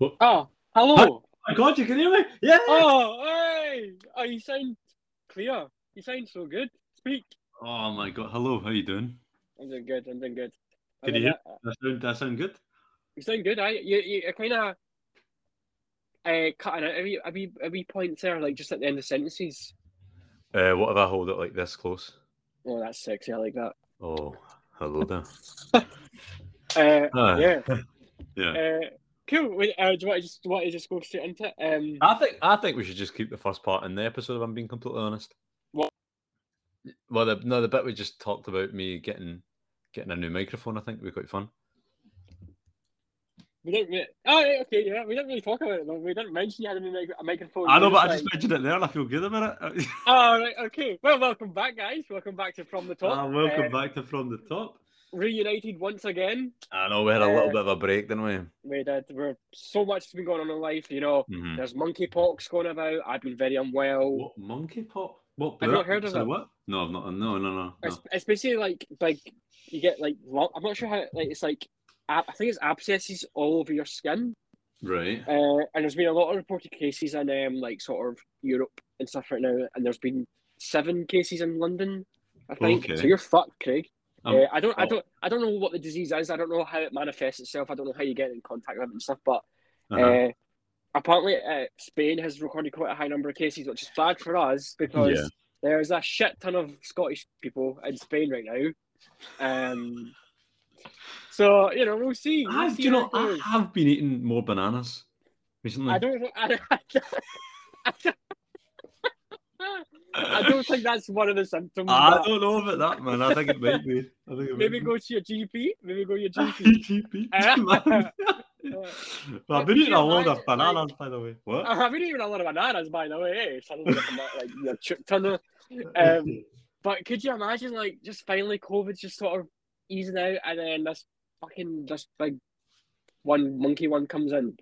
Oh, hello. my God, you can hear me? Yeah. Oh, hey. Oh, you sound clear. You sound so good. Speak. Oh my God. Hello. How you doing? I'm doing good. I'm doing good. Can you hear? That sound, that sound good? You sound good. I you you kind of uh cutting out every every every point there, like just at the end of sentences. Uh, what if I hold it like this close? Oh, that's sexy. I like that. Oh, hello there. Uh, Ah. yeah. Yeah. Uh, cool. Uh, do you want to just do you want to just go straight into it? Um, I think I think we should just keep the first part in the episode. If I'm being completely honest. What? Well, the, no, the bit we just talked about me getting getting a new microphone. I think would be quite fun. we don't. Really, oh, okay, yeah. We didn't really talk about it though. We didn't mention you had a, new mic- a microphone. I know, but I just mentioned it there, and I feel good about it. Oh, right, okay. Well, welcome back, guys. Welcome back to From the Top. Ah, welcome Uh, back to from the top. Reunited once again. I know we had a little uh, bit of a break, didn't we? We did. We're so much has been going on in life. You know, Mhm. there's monkeypox going about. I've been very unwell. What monkey pop? What? I've not heard of Sorry, it. What? No, I've not. No, no, no. no. It's, it's basically like like you get like lump. I'm not sure how like it's like I think it's abscesses all over your skin. Right. Uh, and there's been a lot of reported cases in um like sort of Europe and stuff right now. And there's been seven cases in London, I think. Okay. So you're fucked, Craig. Um, uh, I don't, I oh. don't, I don't know what the disease is. I don't know how it manifests itself. I don't know how you get in contact with it and stuff. But uh-huh. uh, apparently, uh, Spain has recorded quite a high number of cases, which is bad for us because Yeah. there's a shit ton of Scottish people in Spain right now. Um, so you know, we'll see. We'll I, see you know, I have been eating more bananas recently. I don't. I, I, don't- I don't think that's one of the symptoms. I don't know about that, man. I think it might be. I think it Maybe go to your GP. Maybe go to your. GP. GP. Well, I've been eating a load of bananas, by the way. What? I haven't even a lot of bananas, by the way. eh? Suddenly like your chip tunnel. Um, but could you imagine, like, just finally COVID's just sort of easing out, and then this fucking this big one monkey one comes in.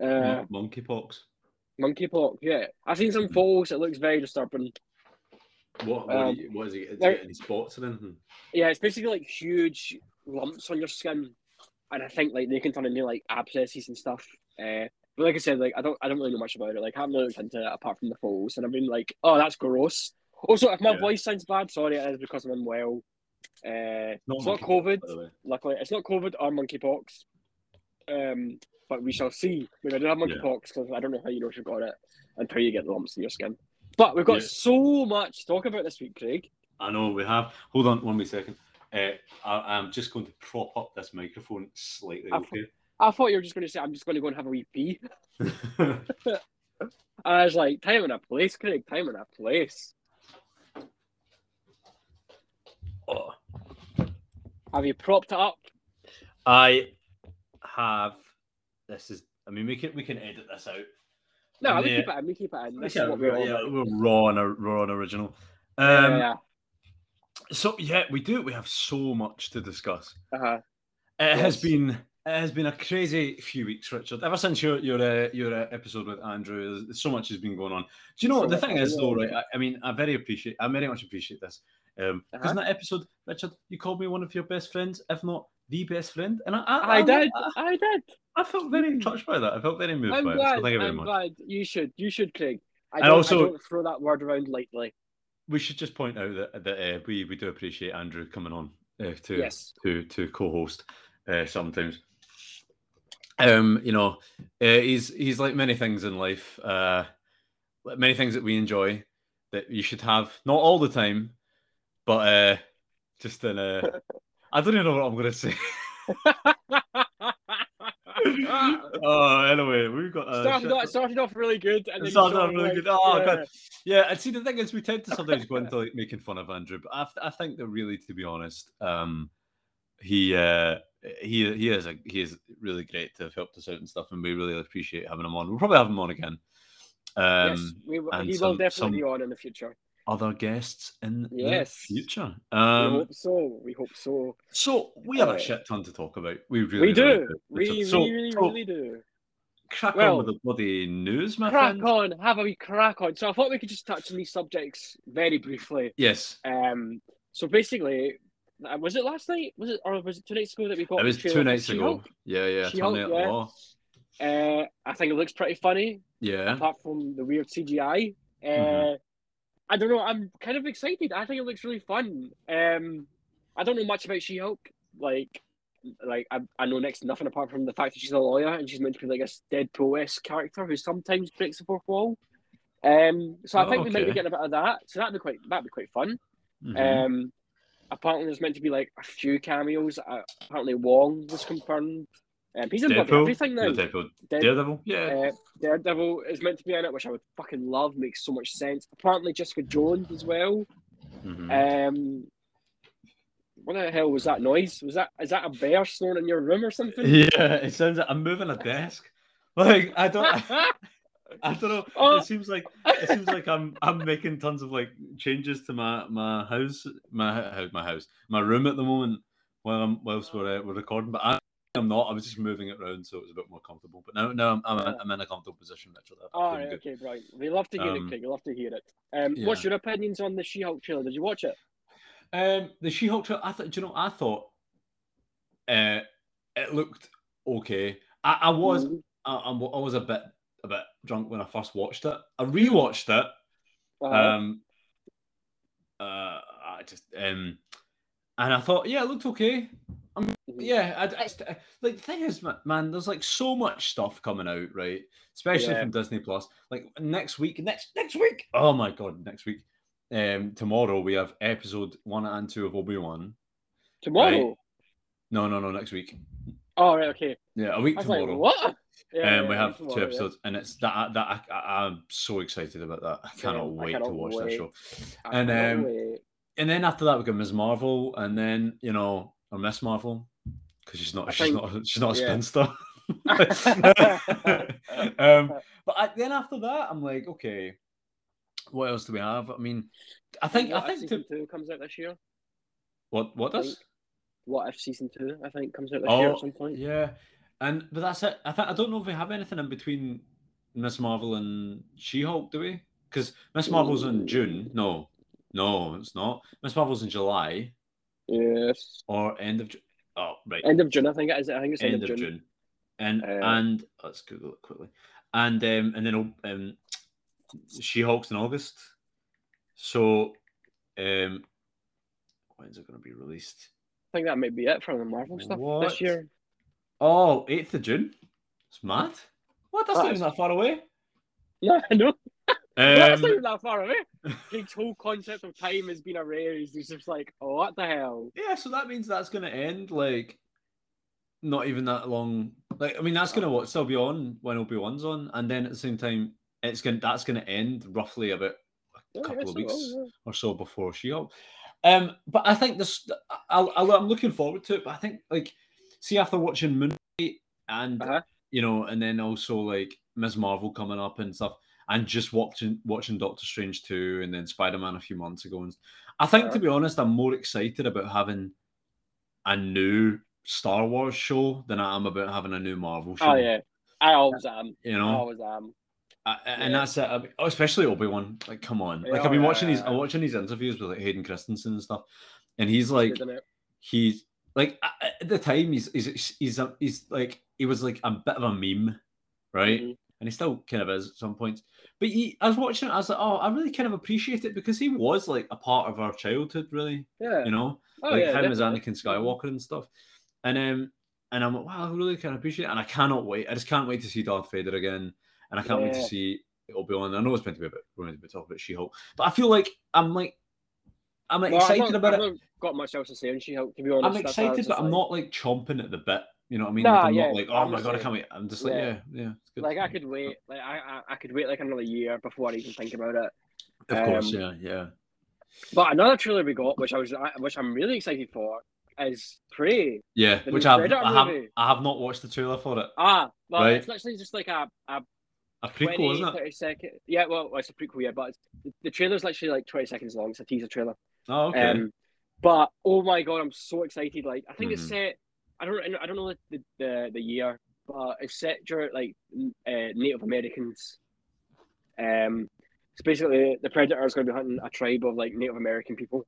Uh, Monkeypox. Monkeypox. Yeah, I've seen some photos. It looks very disturbing. What? What, Um, you- what is it? Is there- it any spots or anything? Yeah, it's basically like huge lumps on your skin, and I think like they can turn into like abscesses and stuff. Uh, but like I said, like I don't, I don't really know much about it. Like I haven't really looked into it apart from the photos, and I've been like, oh, that's gross. Also, if my Yeah. voice sounds bad, sorry, it is because I'm unwell. Uh, Not it's not COVID. by the way. Luckily, it's not COVID or monkeypox. Um, but we shall see. Maybe I don't have monkeypox because I don't know how you know if you've got it until you get the lumps in your skin. But we've got Yeah. so much to talk about this week, Craig. I know we have. Hold on one wee second. Uh, I, I'm just going to prop up this microphone slightly. I Okay. I thought you were just going to say, I'm just going to go and have a wee pee. I was like, time and a place, Craig, time and a place. Oh. Have you propped it up? I have. This is. I mean, we can we can edit this out. No, And we keep it in, we keep it in. This yeah, is what we're yeah, we're raw and raw and original. Um, Yeah, yeah, So yeah, we do. We have so much to discuss. Uh-huh. It has been it has been a crazy few weeks, Richard. Ever since your your uh, your uh, episode with Andrew, there's- so much has been going on. Do you know So what the thing is though, right? I, I mean, I very appreciate. I very much appreciate this. Um, because Uh-huh. in that episode, Richard, you called me one of your best friends, if not the best friend, and I I, I, did, I did. I felt very touched by that. I felt very moved I'm by it. glad. So thank you very I'm much. glad. You should. You should, Craig. I And don't, also- I don't throw that word around lightly. We should just point out that that uh, we we do appreciate Andrew coming on uh, to Yes. to to co-host uh, sometimes. Um, you know, uh, he's he's like many things in life, uh, many things that we enjoy that you should have not all the time, but uh, just in a. I don't even know what I'm gonna say. oh, anyway, we've got uh, started, off, started off really good, and then started off really like- good. Oh, yeah. God. Yeah, and see, the thing is, we tend to sometimes go into like making fun of Andrew, but I, I think that really, to be honest, um, he uh, he he is a, he is really great to have helped us out and stuff, and we really appreciate having him on. We'll probably have him on again. Um, yes, we, will- he will some- definitely be on in the future. Other guests in Yes. the future. we Um, hope so. We hope so. so we have Uh, a shit ton to talk about. We really, we really do. do. We, So- we really, so really do. crack Well, on with the bloody news, my Crack friend. on. Have a wee crack on. So I thought we could just touch on these subjects very briefly. Yes, Um. So basically, uh, was it last night? Was it or was it two nights ago that we got? it was two nights ago. Yeah, yeah. She-Hulk, yeah. Uh, I think it looks pretty funny, Yeah. apart from the weird CGI. Uh, Mhm. I don't know. I'm kind of excited. I think it looks really fun. Um, I don't know much about She-Hulk. Like, like I, I know next to nothing apart from the fact that she's a lawyer and she's meant to be like a Deadpool-esque character who sometimes breaks the fourth wall. Um, so I Oh, think we might be getting a bit of that. So that'd be quite that'd be quite fun. Mhm. Um, apparently there's meant to be like a few cameos. Uh, apparently Wong was confirmed. Um, he's in Deadpool. everything now. Deadpool. Dead- Daredevil. Yeah. uh, Daredevil is meant to be in it, which I would fucking love. Makes so much sense. Apparently Jessica Jones as well. Mhm. Um, what the hell was that noise? Was that is that a bear snoring in your room or something? Yeah, it sounds like I'm moving a desk. Like I don't, I don't know. Oh. It seems like it seems like I'm I'm making tons of like changes to my my house, my house, my house, my room at the moment while I'm whilst we're uh, we're recording. But I, I'm not. I was just moving it around so it was a bit more comfortable. But now now I'm I'm, Yeah. I'm in a comfortable position. Right, good. okay, right. We love to hear it, Um, Craig. We love to hear it. Um, what's your opinions on the She-Hulk trailer? Did you watch it? Um, the She-Hulk trailer. I thought. Do you know? I thought. Uh, it looked okay. I, I was. Mhm. I, I was a bit a bit drunk when I first watched it. I rewatched it. Uh-huh. Um, uh, I just um, and I thought, yeah, it looked okay. Yeah, I, I like the thing is, man, there's like so much stuff coming out, right? Especially Yeah. from Disney Plus. Like next week, next next week. Oh my god, next week. Um, tomorrow we have episode one and two of Obi Wan. Tomorrow. No, no, no, next week. Oh, right, okay. Yeah, a week tomorrow. like, what? Yeah, and we have tomorrow, two yeah. episodes, and it's that that I, I, I'm so excited about that. I cannot wait to cannot watch that show. I And, um, wait. And then after that, we got Ms. Marvel, and then you know, or Miss Marvel, because she's not, I she's think- not, she's not a yeah. spinster. um, but I, then after that, I'm like, okay, what else do we have? I mean, I think, I What if think, season to, two comes out this year. what, what does? What if season two? I think comes out this year Oh, at some point. yeah, and but that's it. I think I don't know if we have anything in between Miss Marvel and She Hulk, do we? Because Miss Marvel's in June. No, no, it's not. Miss Marvel's in July Yes. or end of. Oh, right. End of June, I think it is. I think it's end, of June. And Uh, and let's Google it quickly. And um and then um She Hulk's in August. So um when's it gonna be released? I think that might be it from the Marvel stuff What? this year. Oh, 8th of June. It's mad. What? That's Oh, not even that far away. No, I know. That's not Um, even that far away. His whole concept of time has been erased. He's just like, oh, what the hell? yeah, so that means that's gonna end like not even that long. Like, I mean, that's gonna what still be on when Obi Wan's on, and then at the same time, it's gonna that's gonna end roughly about a Oh, couple of weeks yeah. or so before She-Hulk. Um, but I think this, I, I'm looking forward to it. But I think, like, see, after watching Moon and Uh-huh. you know, and then also like Ms. Marvel coming up and stuff, and just watching watching Doctor Strange two, and then Spider Man a few months ago, and I think to be honest, I'm more excited about having a new Star Wars show than I am about having a new Marvel show. Oh, yeah. I always am. You know, I always am. I, and Yeah. that's it. I mean, especially Obi Wan. Like, come on. Like, I've been yeah, watching these. yeah. I'm watching these interviews with like Hayden Christensen and stuff, and he's like, he's like at the time he's he's he's a, he's like he was like a bit of a meme, right? Mhm. And he still kind of is at some points. But he, I was watching it. I was like, oh, I really kind of appreciate it because he was like a part of our childhood, really. Yeah. You know, oh, like yeah, him as. Anakin Skywalker and stuff. And um, and I'm like, wow, I really kind of appreciate it. And I cannot wait. I just can't wait to see Darth Vader again. And I can't wait to Yeah. see Obi Wan. I know it's meant to be a bit, we're meant to be talking about She Hulk, but I feel like I'm like, I'm Well, excited not, about I've it. not got much else to say on She-Hulk, to be honest. I'm That's why I was excited, but I'm like- not like chomping at the bit. You know what I mean? Nah, like, I'm yeah, not like, oh I'm my god, I can't wait. I'm just like, Yeah. yeah, yeah, it's good. Like, I could wait. Like, I, I, I could wait like another year before I even think about it. of course, um, yeah, yeah. But another trailer we got, which I was, I- which I'm really excited for, is Prey. Yeah, which I've, I have, movie. I have not watched the trailer for it. Ah, well, Right. it's literally just like a, a A 20, prequel, isn't it? 30 second. Yeah, well, it's a prequel, yeah, but it's, the, trailer's literally like 20 seconds long. It's a teaser trailer. Oh, okay. Um, but oh my god, I'm so excited! Like, I think it's Mhm. set. I don't. I don't know the the, the year, but it's set during like uh, Native Americans. Um, it's basically the predator is going to be hunting a tribe of like Native American people.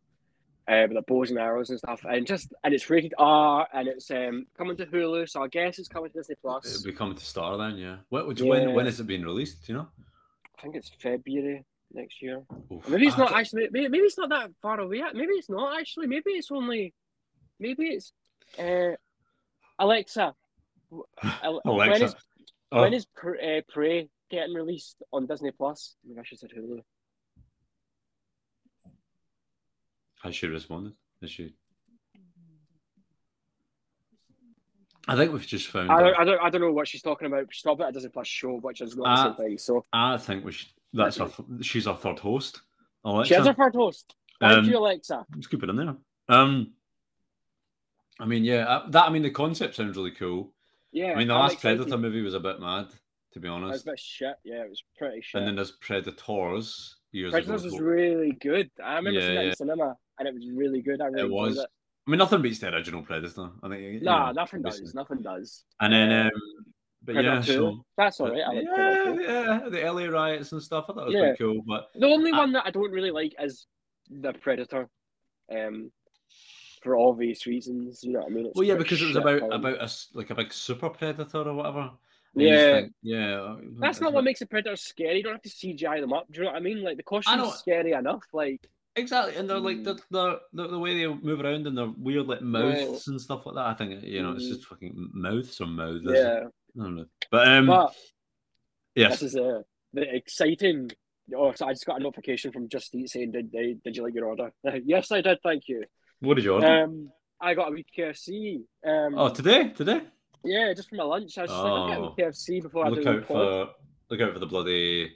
uh, with the bows and arrows and stuff, and just and it's rated R, and it's um coming to Hulu, so I guess it's coming to Disney Plus. It'll be coming to Star then, yeah. What, which, Yeah. When when is it being released? Do you know? I think it's February next year. Oof. Maybe it's Ah, not actually. Maybe, maybe it's not that far away. yet. Maybe it's not actually. Maybe it's only. Maybe it's. Uh, Alexa. w- Al- When Alexa. is Oh, when is Pr- uh, Prey getting released on Disney Plus? Maybe I should have said Hulu. has she responded? Has she? I think we've just found. I don't, I don't. I don't know what she's talking about. She's talking about a Disney Plus show, which is not the Ah. same thing. So I think we should, that's our. She's our third host. Alexa. she has her third host. Thank Um, you, Alexa. Let's keep it in there. Um, I mean, yeah, uh, that. I mean, the concept sounds really cool. Yeah. I mean, the last. Predator movie was a bit mad, to be It was honest. a bit shit. Yeah, it was pretty shit. And then there's Predators years Predators ago. was really good. I remember Yeah, seeing that yeah. in cinema, and it was really good. I really It was. it. I mean, nothing beats the original Predator. I think. Nah, know, nothing does. Nothing does. And then, Uh, um, but Predator yeah, so that's all right. I like yeah, 2. yeah, the LA riots and stuff. I thought it was Yeah. pretty cool. But The only I- one that I don't really like is the Predator. Um, for obvious reasons, you know what I mean. It's well, yeah, because it was about film. about a s- like a big super predator or whatever. And Yeah. think, yeah. uh, That's not what makes a Predator scary. You don't have to CGI them up. Do you know what I mean? Like the know. costume's scary enough. Like Exactly, and they're like Mm. the, the the the way they move around and their weird like mouths and stuff like that. I think you know it's Mm. just fucking mouths or mouths. yeah, I don't know. But um, but yes, this is uh, the exciting. Oh, so I just got a notification from Just Eat saying, "Did they? Did you like your order?" yes, I did. Thank you. What did you order? Um, I got a wee KFC. Um, oh, today, today. yeah, just for my lunch. I was just like, I'll get a Oh. KFC before I Look do out for look out for the bloody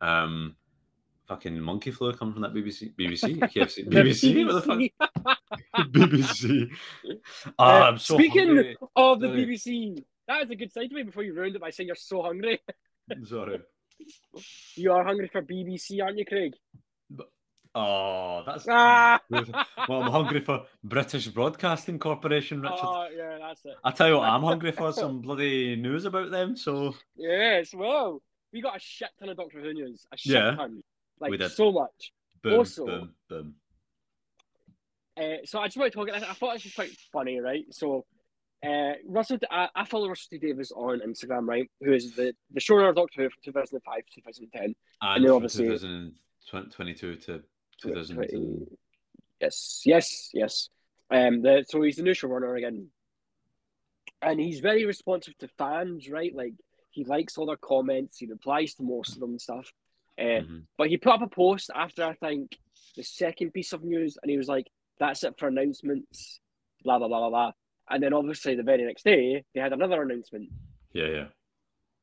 um fucking monkey flu coming from that BBC BBC KFC BBC what the fuck BBC. Ah, Uh, I'm so speaking hungry. of the Sorry. BBC, that is a good segue before you ruined it by saying you're so hungry. Sorry. You are hungry for BBC, aren't you, Craig? Oh, that's Ah! well, I'm hungry for British Broadcasting Corporation, Richard. Oh, yeah, that's it. I tell you what, I'm hungry for some bloody news about them. So Yes, well, we got a shit ton of Doctor Who news. A shit Yeah, ton. Like, we did. so much. boom, Also- boom, boom. Uh, so I just want to talk. I, I thought this was quite funny, right? So, uh, Russell, I, I follow Russell T Davies on Instagram, right? Who is the the showrunner of Doctor Who from 2005 to 2010. And then from obviously- 2022 to 2000. and- Yes, yes, yes. Um, the, so he's the new runner again, and he's very responsive to fans, right? Like he likes all their comments, he replies to most of them and stuff. Uh, Mhm. But he put up a post after I think the second piece of news, and he was like, "That's it for announcements." Blah blah blah blah blah. And then obviously the very next day they had another announcement, Yeah, yeah.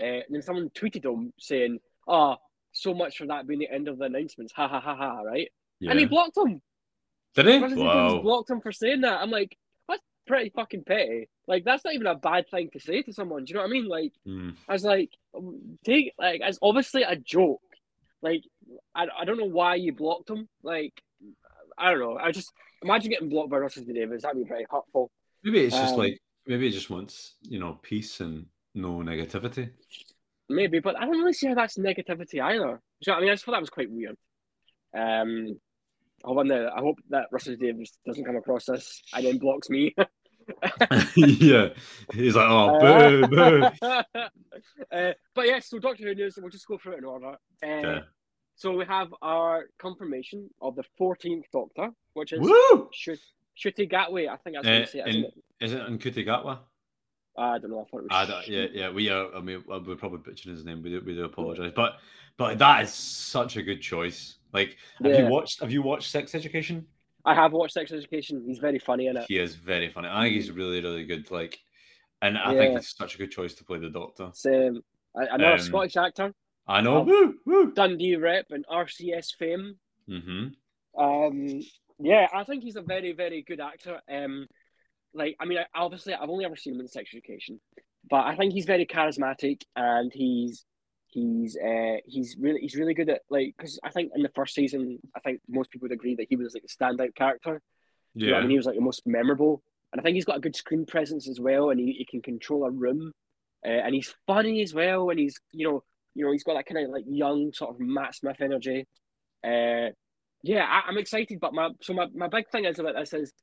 uh, and then someone tweeted him saying, "Ah, so much for that being the end of the announcements." Ha ha ha ha! Right? Yeah. And he blocked him. Did he? Wow. blocked him for saying that. I'm like, that's pretty fucking petty. Like that's not even a bad thing to say to someone. Do you know what I mean? Like Mm. I was like, take like it's obviously a joke. Like I, I don't know why you blocked him. Like I don't know. I just imagine getting blocked by Russell T Davies. That'd be very hurtful. Maybe it's just Um, like maybe he just wants you know peace and no negativity. Maybe, but I don't really see how that's negativity either. Do you know what I mean? I just thought that was quite weird. Um, I wonder. I hope that Russell T Davies doesn't come across this and then blocks me. yeah, he's like, oh, boo, boo. uh, but yes, so Doctor Who news. We'll just go through it in order. Uh, Okay. So we have our confirmation of the 14th Doctor, which is Woo! Shut Shuti Gatway. I think that's how you Uh, say it, in- isn't it? Is it in Kutigatwa? I don't know. I thought it was. I yeah, yeah, we are. I mean, we're probably butchering his name. We do, we do apologize, but but that is such a good choice. Like, have Yeah. you watched? Have you watched Sex Education? I have watched Sex Education. He's very funny in it. He is very funny. I think he's really, really good. Like, and I think it's such a good choice to play the Doctor. Um, another Um, Scottish actor, I know. Um, woo, woo. Dundee rep and RCS fame. Mm-hmm. Um, yeah, I think he's a very, very good actor. Um, like, I mean, obviously, I've only ever seen him in Sex Education, but I think he's very charismatic and he's he's uh he's really he's really good at like because I think in the first season, I think most people would agree that he was like a standout character. You know Yeah. I mean, he was like the most memorable, and I think he's got a good screen presence as well, and he, he can control a room, uh, and he's funny as well, and he's you know you know he's got that kind of like young sort of Matt Smith energy. Uh, yeah, I, am excited. But my so my, my big thing is about this is,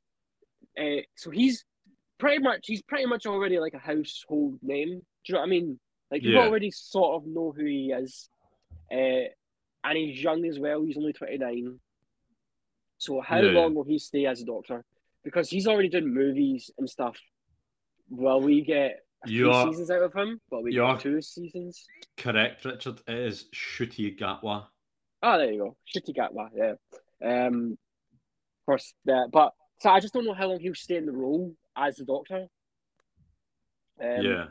uh, so he's pretty much he's pretty much already like a household name. Do you know what I mean? Like you Yeah. already sort of know who he is, uh, and he's young as well. He's only twenty nine. So how Yeah, yeah. long will he stay as a doctor? Because he's already done movies and stuff. Will we get a few are- seasons out of him? Well, we you get two seasons. Correct, Richard. It is Ncuti Gatwa. Oh, there you go. Shitty Gatwa, yeah. Um, of course, yeah, but so I just don't know how long he'll stay in the role as the Doctor. Um, yeah.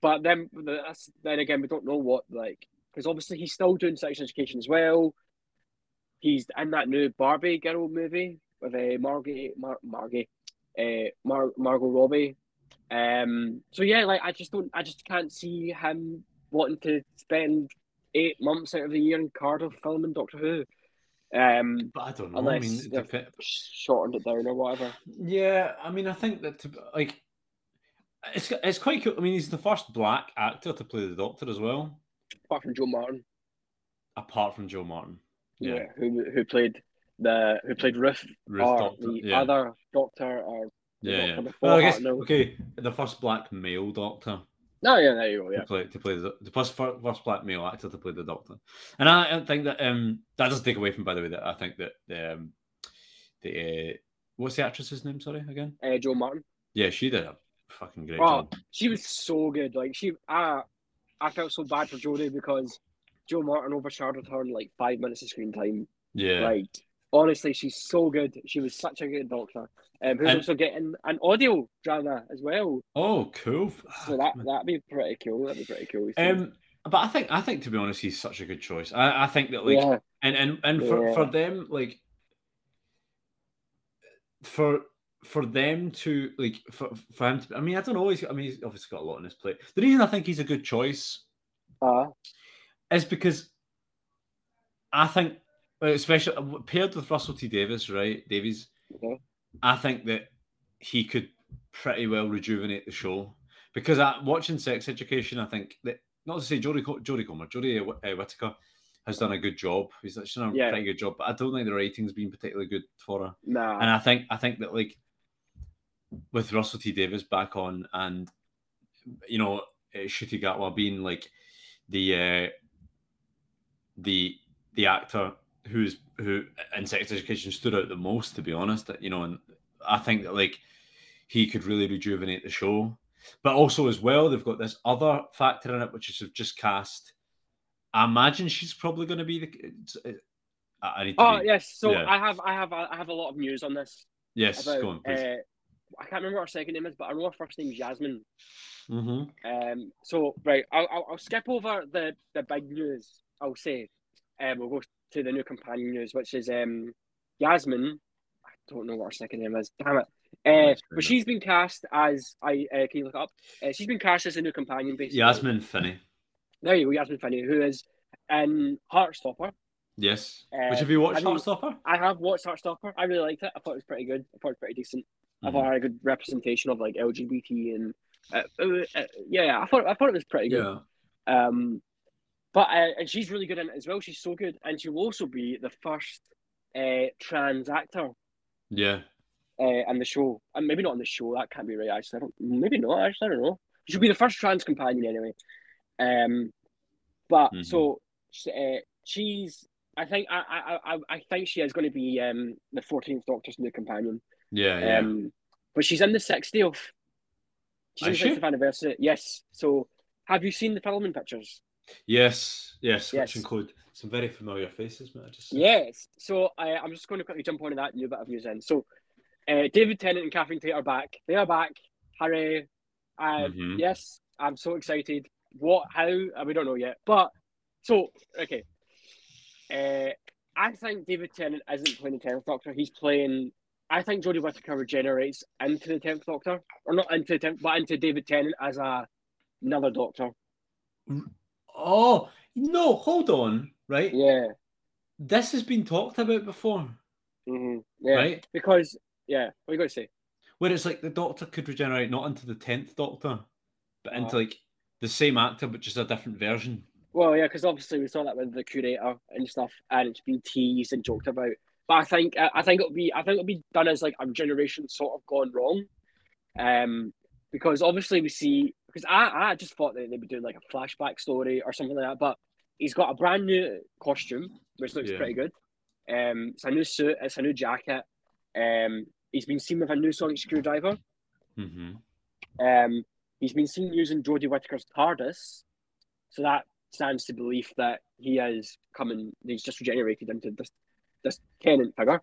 But then, that's, then again, we don't know what like because obviously he's still doing sex education as well. He's in that new Barbie girl movie with a uh, Margie, Mar- Margie, uh, Mar- Margot Robbie. Um, so yeah, like I just don't, I just can't see him wanting to spend eight months out of the year in Cardiff filming Doctor Who. Um, But I don't know. unless I mean, shortened it down or whatever. yeah. I mean, I think that to, like it's it's quite cool. I mean, he's the first black actor to play the Doctor as well, Apart from Jo Martin, apart from Jo Martin. yeah, Yeah, who who played the who played Riff, Ruth or Doctor. the Yeah, other Doctor, or yeah, Doctor yeah. before Well, I guess okay. The first black male Doctor. No, yeah, there you go. Yeah, to play to play the, the first, first black male actor to play the Doctor, and I, I think that um that doesn't take away from by the way that I think that um the uh, what's the actress's name? Sorry again. uh, Jo Martin. Yeah, she did a fucking great Oh, job. she was so good. Like she, I, I felt so bad for Jodie because Jo Martin overshadowed her in like five minutes of screen time. Yeah, Like honestly, she's so good. She was such a good doctor. Um, who's And- also getting an audio drama as well. Oh, cool. So that that'd be pretty cool. That'd be pretty cool. um, but I think I think to be honest, he's such a good choice. I, I think that like yeah, and and and for, Yeah. for them like for for them to like for, for him to, I mean I don't know he's I mean he's obviously got a lot on his plate. The reason I think he's a good choice uh, is because I think especially uh, paired with Russell T Davis right Davies. I think that he could pretty well rejuvenate the show because I, watching Sex Education I think that not to say Jodie Jodie Comer Jodie uh, uh, Whittaker has done a good job he's done a Yeah. pretty good job but I don't think the writing's been particularly good for her nah. and I think I think that like with Russell T Davies back on and you know uh, Ncuti Gatwa being like the uh, the the actor who's who in sex education stood out the most to be honest you know and I think that like he could really rejuvenate the show but also as well they've got this other factor in it which is they've just cast I imagine she's probably going to be the it- I I need to Oh be- yes, so yeah. I have I have I have a lot of news on this yes about. go on please uh, I can't remember what her second name is, but I know her first name is Jasmine. hmm Um, so right, I'll, I'll, I'll skip over the, the big news. I'll say, um, we'll go to the new companion news, which is um, Yasmin. I don't know what her second name is. Damn it. Uh, but she's been cast as I uh, can you look it up? Uh, she's been cast as a new companion, basically. Yasmin Finney. There you go, Yasmin Finney, who is in Heartstopper. Yes. Uh, Which have you watched Heartstopper? I have watched Heartstopper. I really liked it. I thought it was pretty good. I thought it was pretty decent. I thought Mhm. had a good representation of like LGBT and uh, uh, uh, yeah, I thought I thought it was pretty good. Yeah. Um, but uh, and she's really good in it as well. She's so good, and she will also be the first uh, trans actor Yeah. uh, in the show. And maybe not in the show. That can't be right. Actually, I don't. Maybe not. Actually, I don't know. She'll be the first trans companion anyway. Um, but Mhm. so uh, she's. I think I, I I I think she is going to be um the fourteenth Doctor's new companion. Yeah. Yeah. Um, but she's in the 60th. She's in the she? anniversary. Yes. So, have you seen the filming pictures? yes. Yes. Yes. Which include some very familiar faces. I just Yes. So, I, I'm just going to quickly jump onto that new bit of news in. So, uh, David Tennant and Catherine Tate are back. They are back. Hooray. Uh, Mhm. Yes, I'm so excited. What, how, uh, we don't know yet. But, so, okay. Uh, I think David Tennant isn't playing the 10th Doctor. He's playing. I think Jodie Whittaker regenerates into the 10th Doctor. Or not into the 10th, but into David Tennant as a another Doctor. Oh no! Hold on. Right. Yeah. This has been talked about before, hmm Yeah. right? Because, yeah, what you going to say? Where it's like the Doctor could regenerate not into the tenth Doctor, but into Uh. like the same actor but just a different version. Well, yeah, because obviously we saw that with the curator and stuff, and it's been teased and joked about. But I think I think it'll be I think it'll be done as like our generation sort of gone wrong, um, because obviously we see because I I just thought that they'd be doing like a flashback story or something like that, but he's got a brand new costume which looks Yeah. pretty good. Um, it's a new suit, it's a new jacket. Um, he's been seen with a new sonic screwdriver. hmm Um, he's been seen using Jodie Whittaker's TARDIS, so that stands to belief that he has come and he's just regenerated into this this Tennant figure.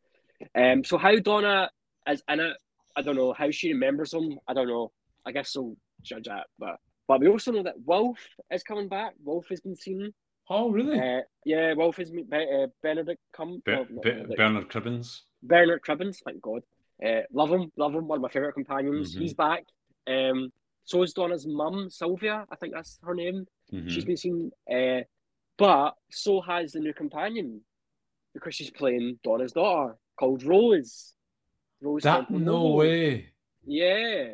Um, so how Donna is in it, I don't know. How she remembers him, I don't know. I guess so judge that, but but we also know that Wilf is coming back. Wilf has been seen. Oh, really? Uh, yeah, Wilf is uh, Benedict come. Be- oh, Be- Benedict. Bernard Cribbins. Bernard Cribbins, thank God. Uh, love him, love him. One of my favorite companions. Mhm. He's back. Um, so is Donna's mum, Sylvia. I think that's her name. Mhm. She's been seen. Uh, but so has the new companion because she's playing Donna's daughter called Rose. Rose. That Temple no way. Yeah.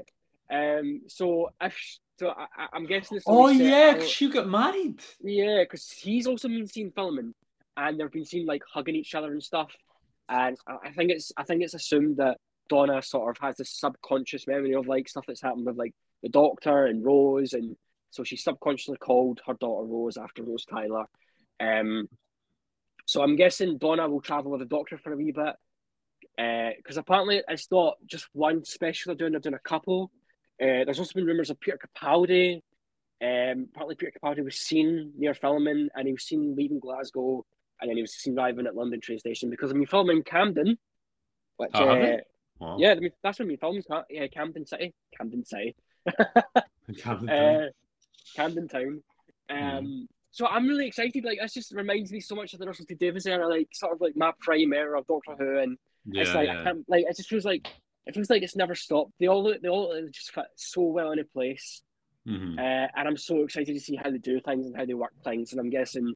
Um. So if sh- so, I, I'm guessing this. Oh gonna be set yeah, she got married. yeah, because he's also been seen filming, and they've been seen like hugging each other and stuff. And I I think it's I think it's assumed that Donna sort of has this subconscious memory of like stuff that's happened with like the Doctor and Rose, and so she subconsciously called her daughter Rose after Rose Tyler. Um, so I'm guessing Donna will travel with the Doctor for a wee bit, because apparently it's not just one special they're doing; they're doing a couple. Uh, there's also been rumors of Peter Capaldi. Um, apparently Peter Capaldi was seen near filming, and he was seen leaving Glasgow, and then he was seen arriving at London train station because I mean filming in Camden, which Oh, uh. Wow. yeah, I mean, that's when we filmed. Yeah, Camden City, Camden City, Camden Town. uh, Camden Town. Um, Mhm. So I'm really excited. Like this just reminds me so much of the Russell T Davies era, like sort of like my Prime era of Doctor Who, and yeah, it's like I yeah. can't, like it just feels like it feels like it's never stopped. They all they all just fit so well into place. Mhm. Uh, and I'm so excited to see how they do things and how they work things. And I'm guessing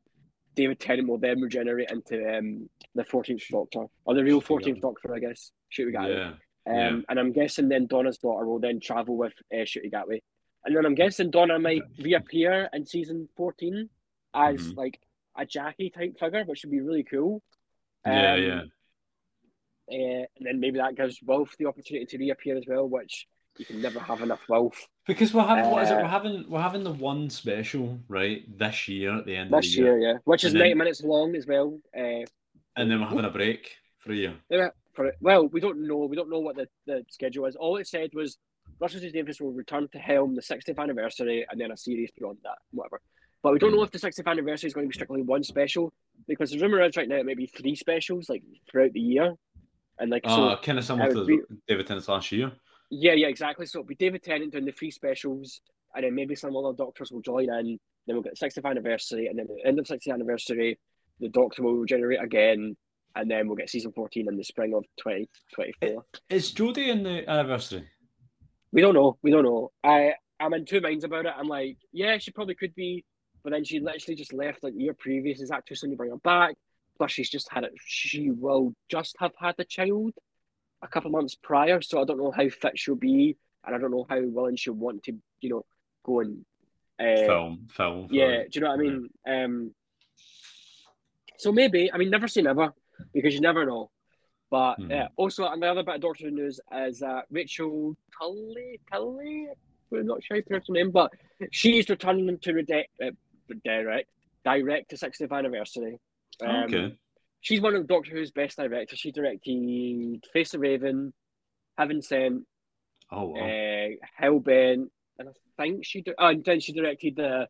David Tennant will then regenerate into um, the 14th Doctor, or the real Shoot we 14th Doctor, I guess. Shooty Gatway. yeah. Um, yeah. And I'm guessing then Donna's daughter will then travel with uh, Shooty Gatway. And then I'm guessing Donna might reappear in season 14 as Mhm. like a Jackie type figure, which would be really cool. Yeah, Um, yeah. Uh, and then maybe that gives Wilf the opportunity to reappear as well, which you can never have enough Wilf. Because we're having what is it? uh, We're having we're having the one special right this year at the end of This the year, year, yeah, which is And then- 90 minutes long as well. Uh, and then we're having a break for a year. Yeah, for it. Well, we don't know. We don't know what the, the schedule is. All it said was Russell T Davies will return to Helm the 60th anniversary and then a series beyond that, whatever. But we don't know if the 60th anniversary is going to be strictly one special because the rumor is right now it may be three specials like throughout the year, and like so. Uh, kind of similar to be- David Tennant's last year. Yeah, yeah, exactly. So it'll be David Tennant doing the three specials, and then maybe some other doctors will join in. Then we'll get the 60th anniversary, and then at the end of the 60th anniversary, the Doctor will regenerate again, and then we'll get season 14 in the spring of 2024. Is Jodie in the anniversary? We don't know. We don't know. I I'm in two minds about it. I'm like, yeah, she probably could be, but then she literally just left like year previous. Is that too soon to bring her back? Plus, she's just had it. She will just have had the child a couple months prior, so I don't know how fit she'll be, and I don't know how willing she'll want to, you know, go and uh, film, film. yeah, do you know what I mean? Um, so maybe, I mean, never say never because you never know. But Mhm. yeah, also another bit of Doctor Who news is uh, Rachel Tully, Tully, we're not sure how you pronounce her name, but she's returning to redact, uh, direct, direct to 60th anniversary. Um, okay. She's one of Doctor Who's best directors. She directed Face the Raven, Heaven Sent, Oh wow. uh, Hellbent, and I think she di- oh, and then she directed the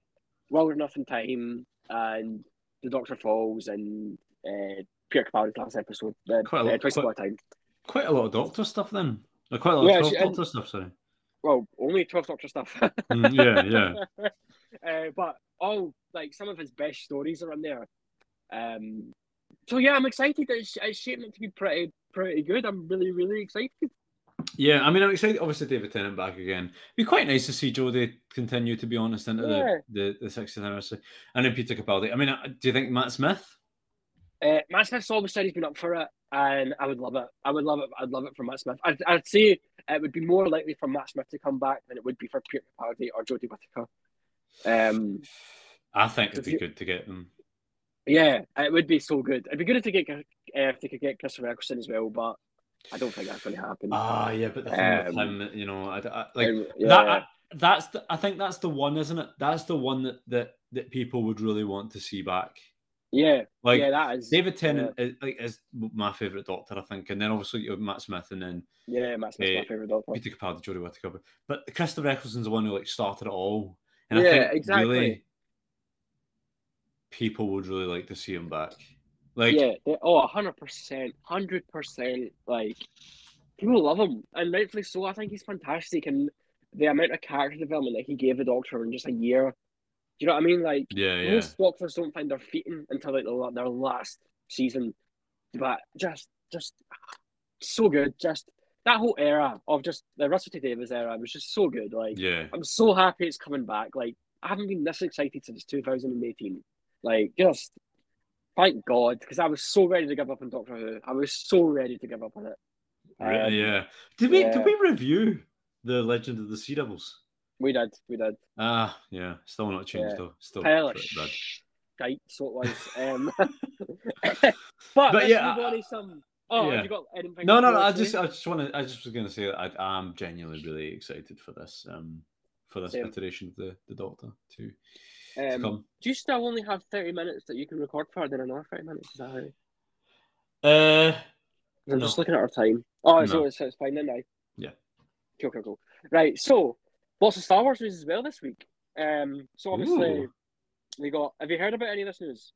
World Enough Nothing Time and The Doctor Falls and uh, Peter Capaldi's last episode, the Quite a lot- uh, Twice quite- a Time. Quite a lot of Doctor stuff then. Uh, Quite a lot Yeah, of she- 12 and- Doctor stuff. Sorry. Well, only twelve Doctor stuff. Mm, yeah, yeah. uh, but all like some of his best stories are in there. Um, so yeah, I'm excited. It's, it's shaping it to be pretty pretty good. I'm really really excited. Yeah, I mean, I'm excited. Obviously, David Tennant back again. It'd be quite nice to see Jodie continue to be honest into Yeah. the, the the 60th anniversary, and then Peter Capaldi. I mean, uh, do you think Matt Smith? Uh, Matt Smith's always said he's been up for it, and I would love it. I would love it. I'd love it for Matt Smith. I'd, I'd say it would be more likely for Matt Smith to come back than it would be for Peter Capaldi or Jodie Whittaker. Um, I think it'd be you- good to get them. Yeah, it would be so good. It'd be good if they get uh, if they could get Christopher Eccleston as well, but I don't think that's going to happen. Ah, yeah, but the thing with Um, him, you know, I, I- like Um, yeah. that. I, that's the. I think that's the one, isn't it? That's the one that that that people would really want to see back. yeah, Like yeah, that is David Tennant is, like is my favorite Doctor, I think, and then obviously you have Matt Smith, and then Yeah, Matt Smith's Eh, my favorite Doctor. Peter Capaldi, Jodie Whittaker. But Christopher Eccleston's the one who like started it all, and I Yeah, think exactly. really people would really like to see him back. Like, yeah, they, oh, hundred percent, hundred percent. Like people love him, and rightfully so. I think he's fantastic, and the amount of character development that he gave the Doctor in just a year. Do you know what I mean? Like yeah, yeah, most Doctors don't find their feet in until like their last season, but just, just so good. Just that whole era of just the Russell T Davies era was just so good. Like yeah. I'm so happy it's coming back. Like I haven't been this excited since 2018. Like just thank God, because I was so ready to give up on Doctor Who. I was so ready to give up on it. Um, yeah. Did we yeah. did we review the Legend of the Sea Devils? We did, we did. Ah, yeah. Still not changed Yeah. though. Still Pile of pretty bad. shite, so it was. Um, but But yeah, move on I- some. Oh, yeah. have you got anything? No, no, no. I just. I just want to, I just was going to say that I, I'm genuinely really excited for this, um, for this Same. iteration of the the Doctor to, to Um, come. do you still only have 30 minutes that you can record for, then another 30 minutes? Is that how? Uh, I'm No. just looking at our time. Oh, so No. it's, it's fine then now. Yeah. Cool, cool, cool. Right, so lots of Star Wars news as well this week. Um, so obviously Ooh. we got. Have you heard about any of this news?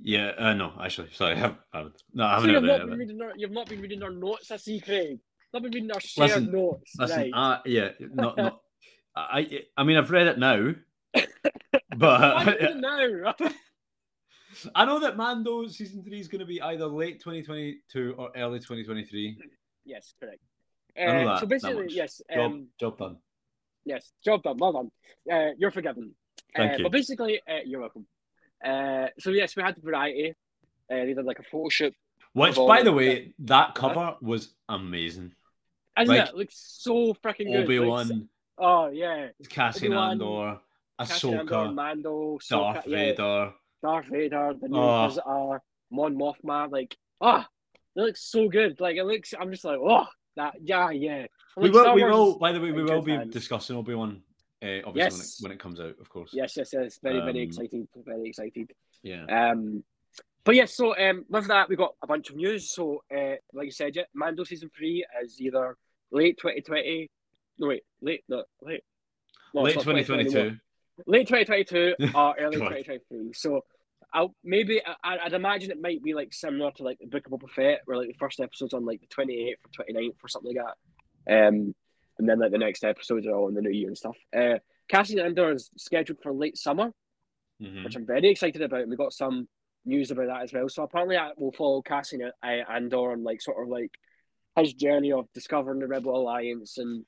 Yeah. Uh, no, actually, sorry. I haven't, I haven't, no, I So haven't. you've not been reading our, you've not been reading our notes, I see, Craig. Not been reading our shared Listen, notes. Listen, right. uh, yeah, not, not. I, I mean, I've read it now, but now? I know that Mando season three is going to be either late 2022 or early 2023. yes, correct. I know Uh, that, so basically, yes, Job, um, job done. yes, job done. Well done. Uh, you're forgiven. Thank uh, you. But basically, uh, you're welcome. Uh, so yes, we had the variety. Uh, they did like a photo shoot. Which, by the way, that cover was amazing. Isn't Like, it? Looks so freaking good. Obi Wan, Oh yeah. Cassian Obi-Wan, Andor, Cassian Andor, Ahsoka, Mando, Ahsoka, Darth yeah, Vader. Darth Vader, the new Oh. Visitor, Mon Mothma. Like, ah, it looks so good. Like, it looks. I'm just like, oh, that. Yeah, yeah. We will, Star we Wars will. By the way, we will be time. discussing Obi Wan, uh, obviously Yes. when, it, when it comes out, of course. Yes, yes, yes. Very, very Um, excited. Very excited. Yeah. Um, but yes, so um, with that we got a bunch of news. So, uh, like you said, yeah, Mando season three is either late 2020. No, wait, late, no, late. No, Late 2022. Late 2022 or early 2023. So, I'll maybe I, I'd imagine it might be like similar to like the Book of Boba Fett, where like the first episode's on like the 28th or 29th or something like that. Um, and then like the next episodes are all in the new year and stuff. Uh, Cassian Andor is scheduled for late summer Mhm. which I'm very excited about. And we got some news about that as well. So apparently, I will follow Cassian uh, Andor on like sort of like his journey of discovering the Rebel Alliance and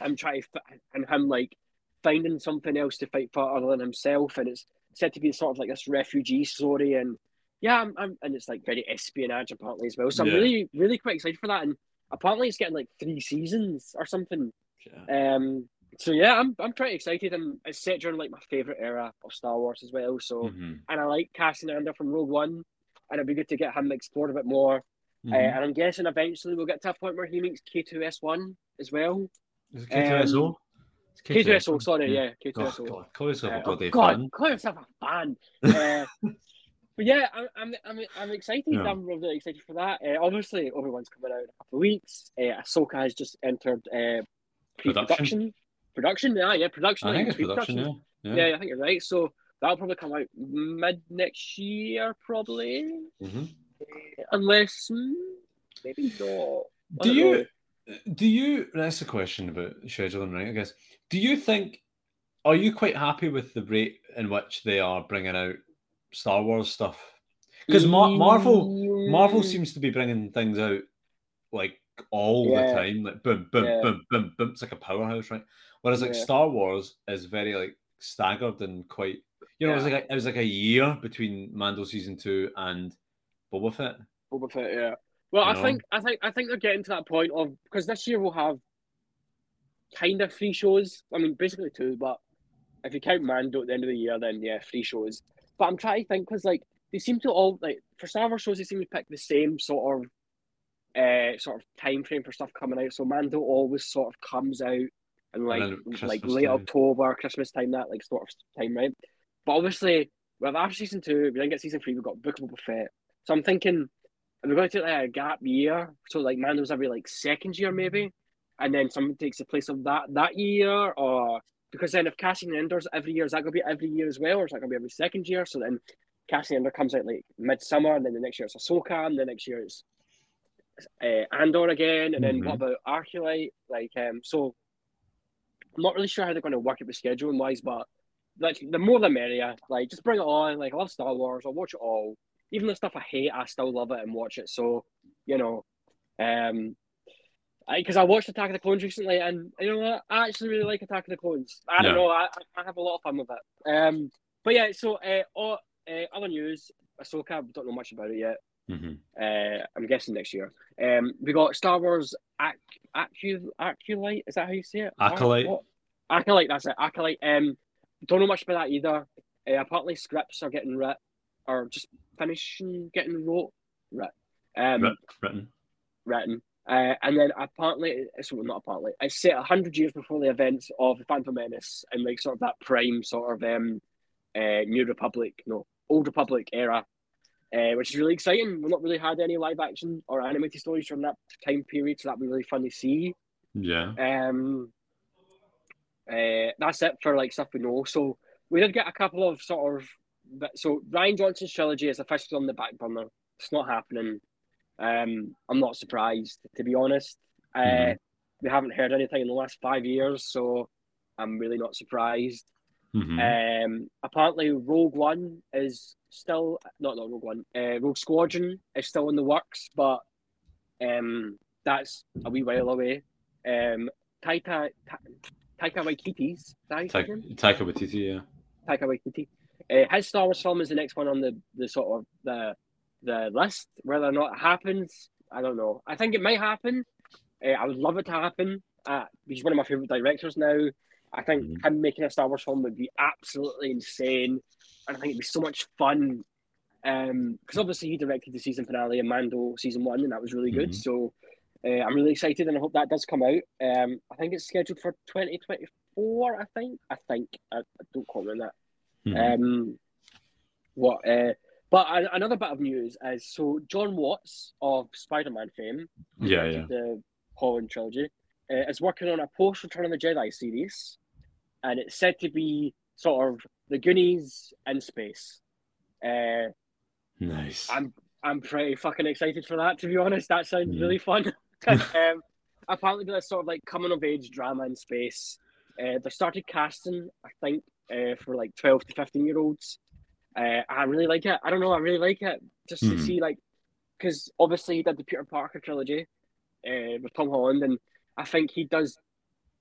him trying to and him like finding something else to fight for other than himself. And it's said to be sort of like this refugee story. And yeah, I'm, I'm and it's like very espionage apparently as well. So I'm Yeah. really really quite excited for that. And apparently, it's getting like three seasons or something. Yeah. Um. So yeah, I'm I'm pretty excited, and it's set during like my favorite era of Star Wars as well. So Mhm. and I like Cassian Andor from Rogue One, and it'd be good to get him explored a bit more. Uh, Mhm. and I'm guessing eventually we'll get to a point where he meets K2S1 as well. Is it K2SO? It's K2SO, sorry, Yeah. yeah, Oh, K2SO. God, call yourself Uh, a oh God, fan. call yourself a fan. Uh, but yeah, I'm, I'm, I'm, I'm excited. Yeah. I'm really excited for that. Uh, obviously, Obi Wan's coming out in a couple of weeks. Uh, Ahsoka has just entered uh, pre-production. Production, yeah, yeah, production. I think it's pre-production. production, yeah. Yeah. I think you're right. So that'll probably come out mid next year, probably, Mhm. unless hmm, maybe not. I Do you? know. Do you? That's a question about scheduling, right? I guess. Do you think? Are you quite happy with the rate in which they are bringing out Star Wars stuff? Because Mar- Marvel, Marvel Mm, seems to be bringing things out like all Yeah. the time, like boom, boom, Yeah. boom, boom, boom. It's like a powerhouse, right? Whereas like Yeah. Star Wars is very like staggered and quite. You know, it was like a, it was like a year between Mando season two and Boba Fett. Boba Fett, yeah. Well, You I know? think I think I think they're getting to that point of because this year we'll have kind of three shows. I mean, basically two, but if you count Mando at the end of the year, then yeah, three shows. But I'm trying to think because like they seem to all like for some of our shows they seem to pick the same sort of uh sort of time frame for stuff coming out. So Mando always sort of comes out and like like late time. October, Christmas time, that like sort of time, right? But obviously, well, after season two, we didn't get season three. We got Book of Boba Fett. So I'm thinking, are we going to take like a gap year? So like Mando's every like second year maybe, and then someone takes the place of that that year, or because then if Cassian Andor's every year, is that going to be every year as well, or is that going to be every second year? So then Cassian Andor comes out like midsummer, and then the next year it's Ahsoka, and the next year it's uh, Andor again, and then Mhm. what about Arculite? Like, um, so I'm not really sure how they're going to work it with scheduling wise, but like the more the merrier. Like, just bring it on. Like, I love Star Wars. I'll watch it all. Even the stuff I hate, I still love it and watch it. So, you know, um, because I, watched Attack of the Clones recently, and you know what? I actually really like Attack of the Clones. I don't Yeah. know. I, I have a lot of fun with it. Um, but yeah. So, uh, all, uh, other news. Ahsoka. Don't know much about it yet. Mhm. Uh, I'm guessing next year. Um, we got Star Wars Ac- Acu- Aculite. Is that how you say it? Acolyte. What? Acolyte. That's it. Acolyte. Um, don't know much about that either. Uh, apparently, scripts are getting writ, or just finishing getting wrote, writ, um, Writ- written. written. Uh, and then apparently, it's well, not apparently, it's set hundred years before the events of the Phantom Menace and like sort of that prime sort of um, uh, New Republic, no, Old Republic era, uh, which is really exciting. We've not really had any live action or animated stories from that time period, so that'd be really fun to see. Yeah. Um, uh, that's it for like stuff we know. So we did get a couple of sort of. So Rian Johnson's trilogy is officially on the back burner. It's not happening. Um, I'm not surprised to be honest. Uh, Mhm. We haven't heard anything in the last five years, so I'm really not surprised. Mhm. Um, apparently, Rogue One is still not not Rogue One. Uh, Rogue Squadron is still in the works, but um, that's a wee while away. Um, Taika Ta- Taika Waititi's Taika, Ta- Taika Waititi, yeah. Taika Waititi. Uh, his Star Wars film is the next one on the, the sort of the the list. Whether or not it happens, I don't know. I think it might happen. Uh, I would love it to happen. Uh, he's one of my favorite directors now. I think Mhm. him making a Star Wars film would be absolutely insane, and I think it'd be so much fun. Because obviously he directed the season finale of Mando season one, and that was really good. Mhm. So uh, I'm really excited, and I hope that does come out. Um, I think it's scheduled for 2024. I think. I think. I, I don't quote me on that. Mhm. Um, what? Uh, but another bit of news is so Jon Watts of Spider-Man fame, who Yeah, the Holland trilogy, uh, is working on a post Return of the Jedi series, and it's said to be sort of the Goonies in space. Uh, nice. I'm I'm pretty fucking excited for that. To be honest, that sounds Mhm. really fun. um, apparently, there's sort of like coming of age drama in space. Uh, they started casting, I think, uh, for like 12 to 15 year olds. Uh, I really like it. I don't know. I really like it just to Mhm. see like, because obviously he did the Peter Parker trilogy uh, with Tom Holland, and I think he does.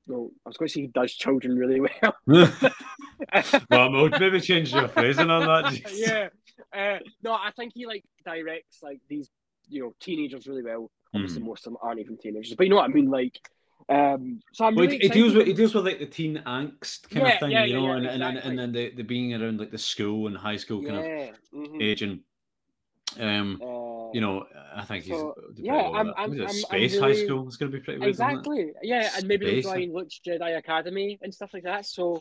No, I was going to say he does children really well. well, we'll maybe change your phrasing on that. just- yeah. Uh, no, I think he like directs like these, you know, teenagers really well. Obviously, Mhm. most of them aren't even teenagers, but you know what I mean. Like, um, so I'm Well, really it, it deals with it deals with like the teen angst kind Yeah, of thing, yeah, you know, yeah, and, and, and and then the, the being around like the school and high school kind of mhm. age and um Uh, you know I think he's so, pretty yeah, I'm- I'm- I'm- I'm space high school. is going to be pretty weird. exactly. Yeah, and maybe join Luke's Jedi Academy and stuff like that. So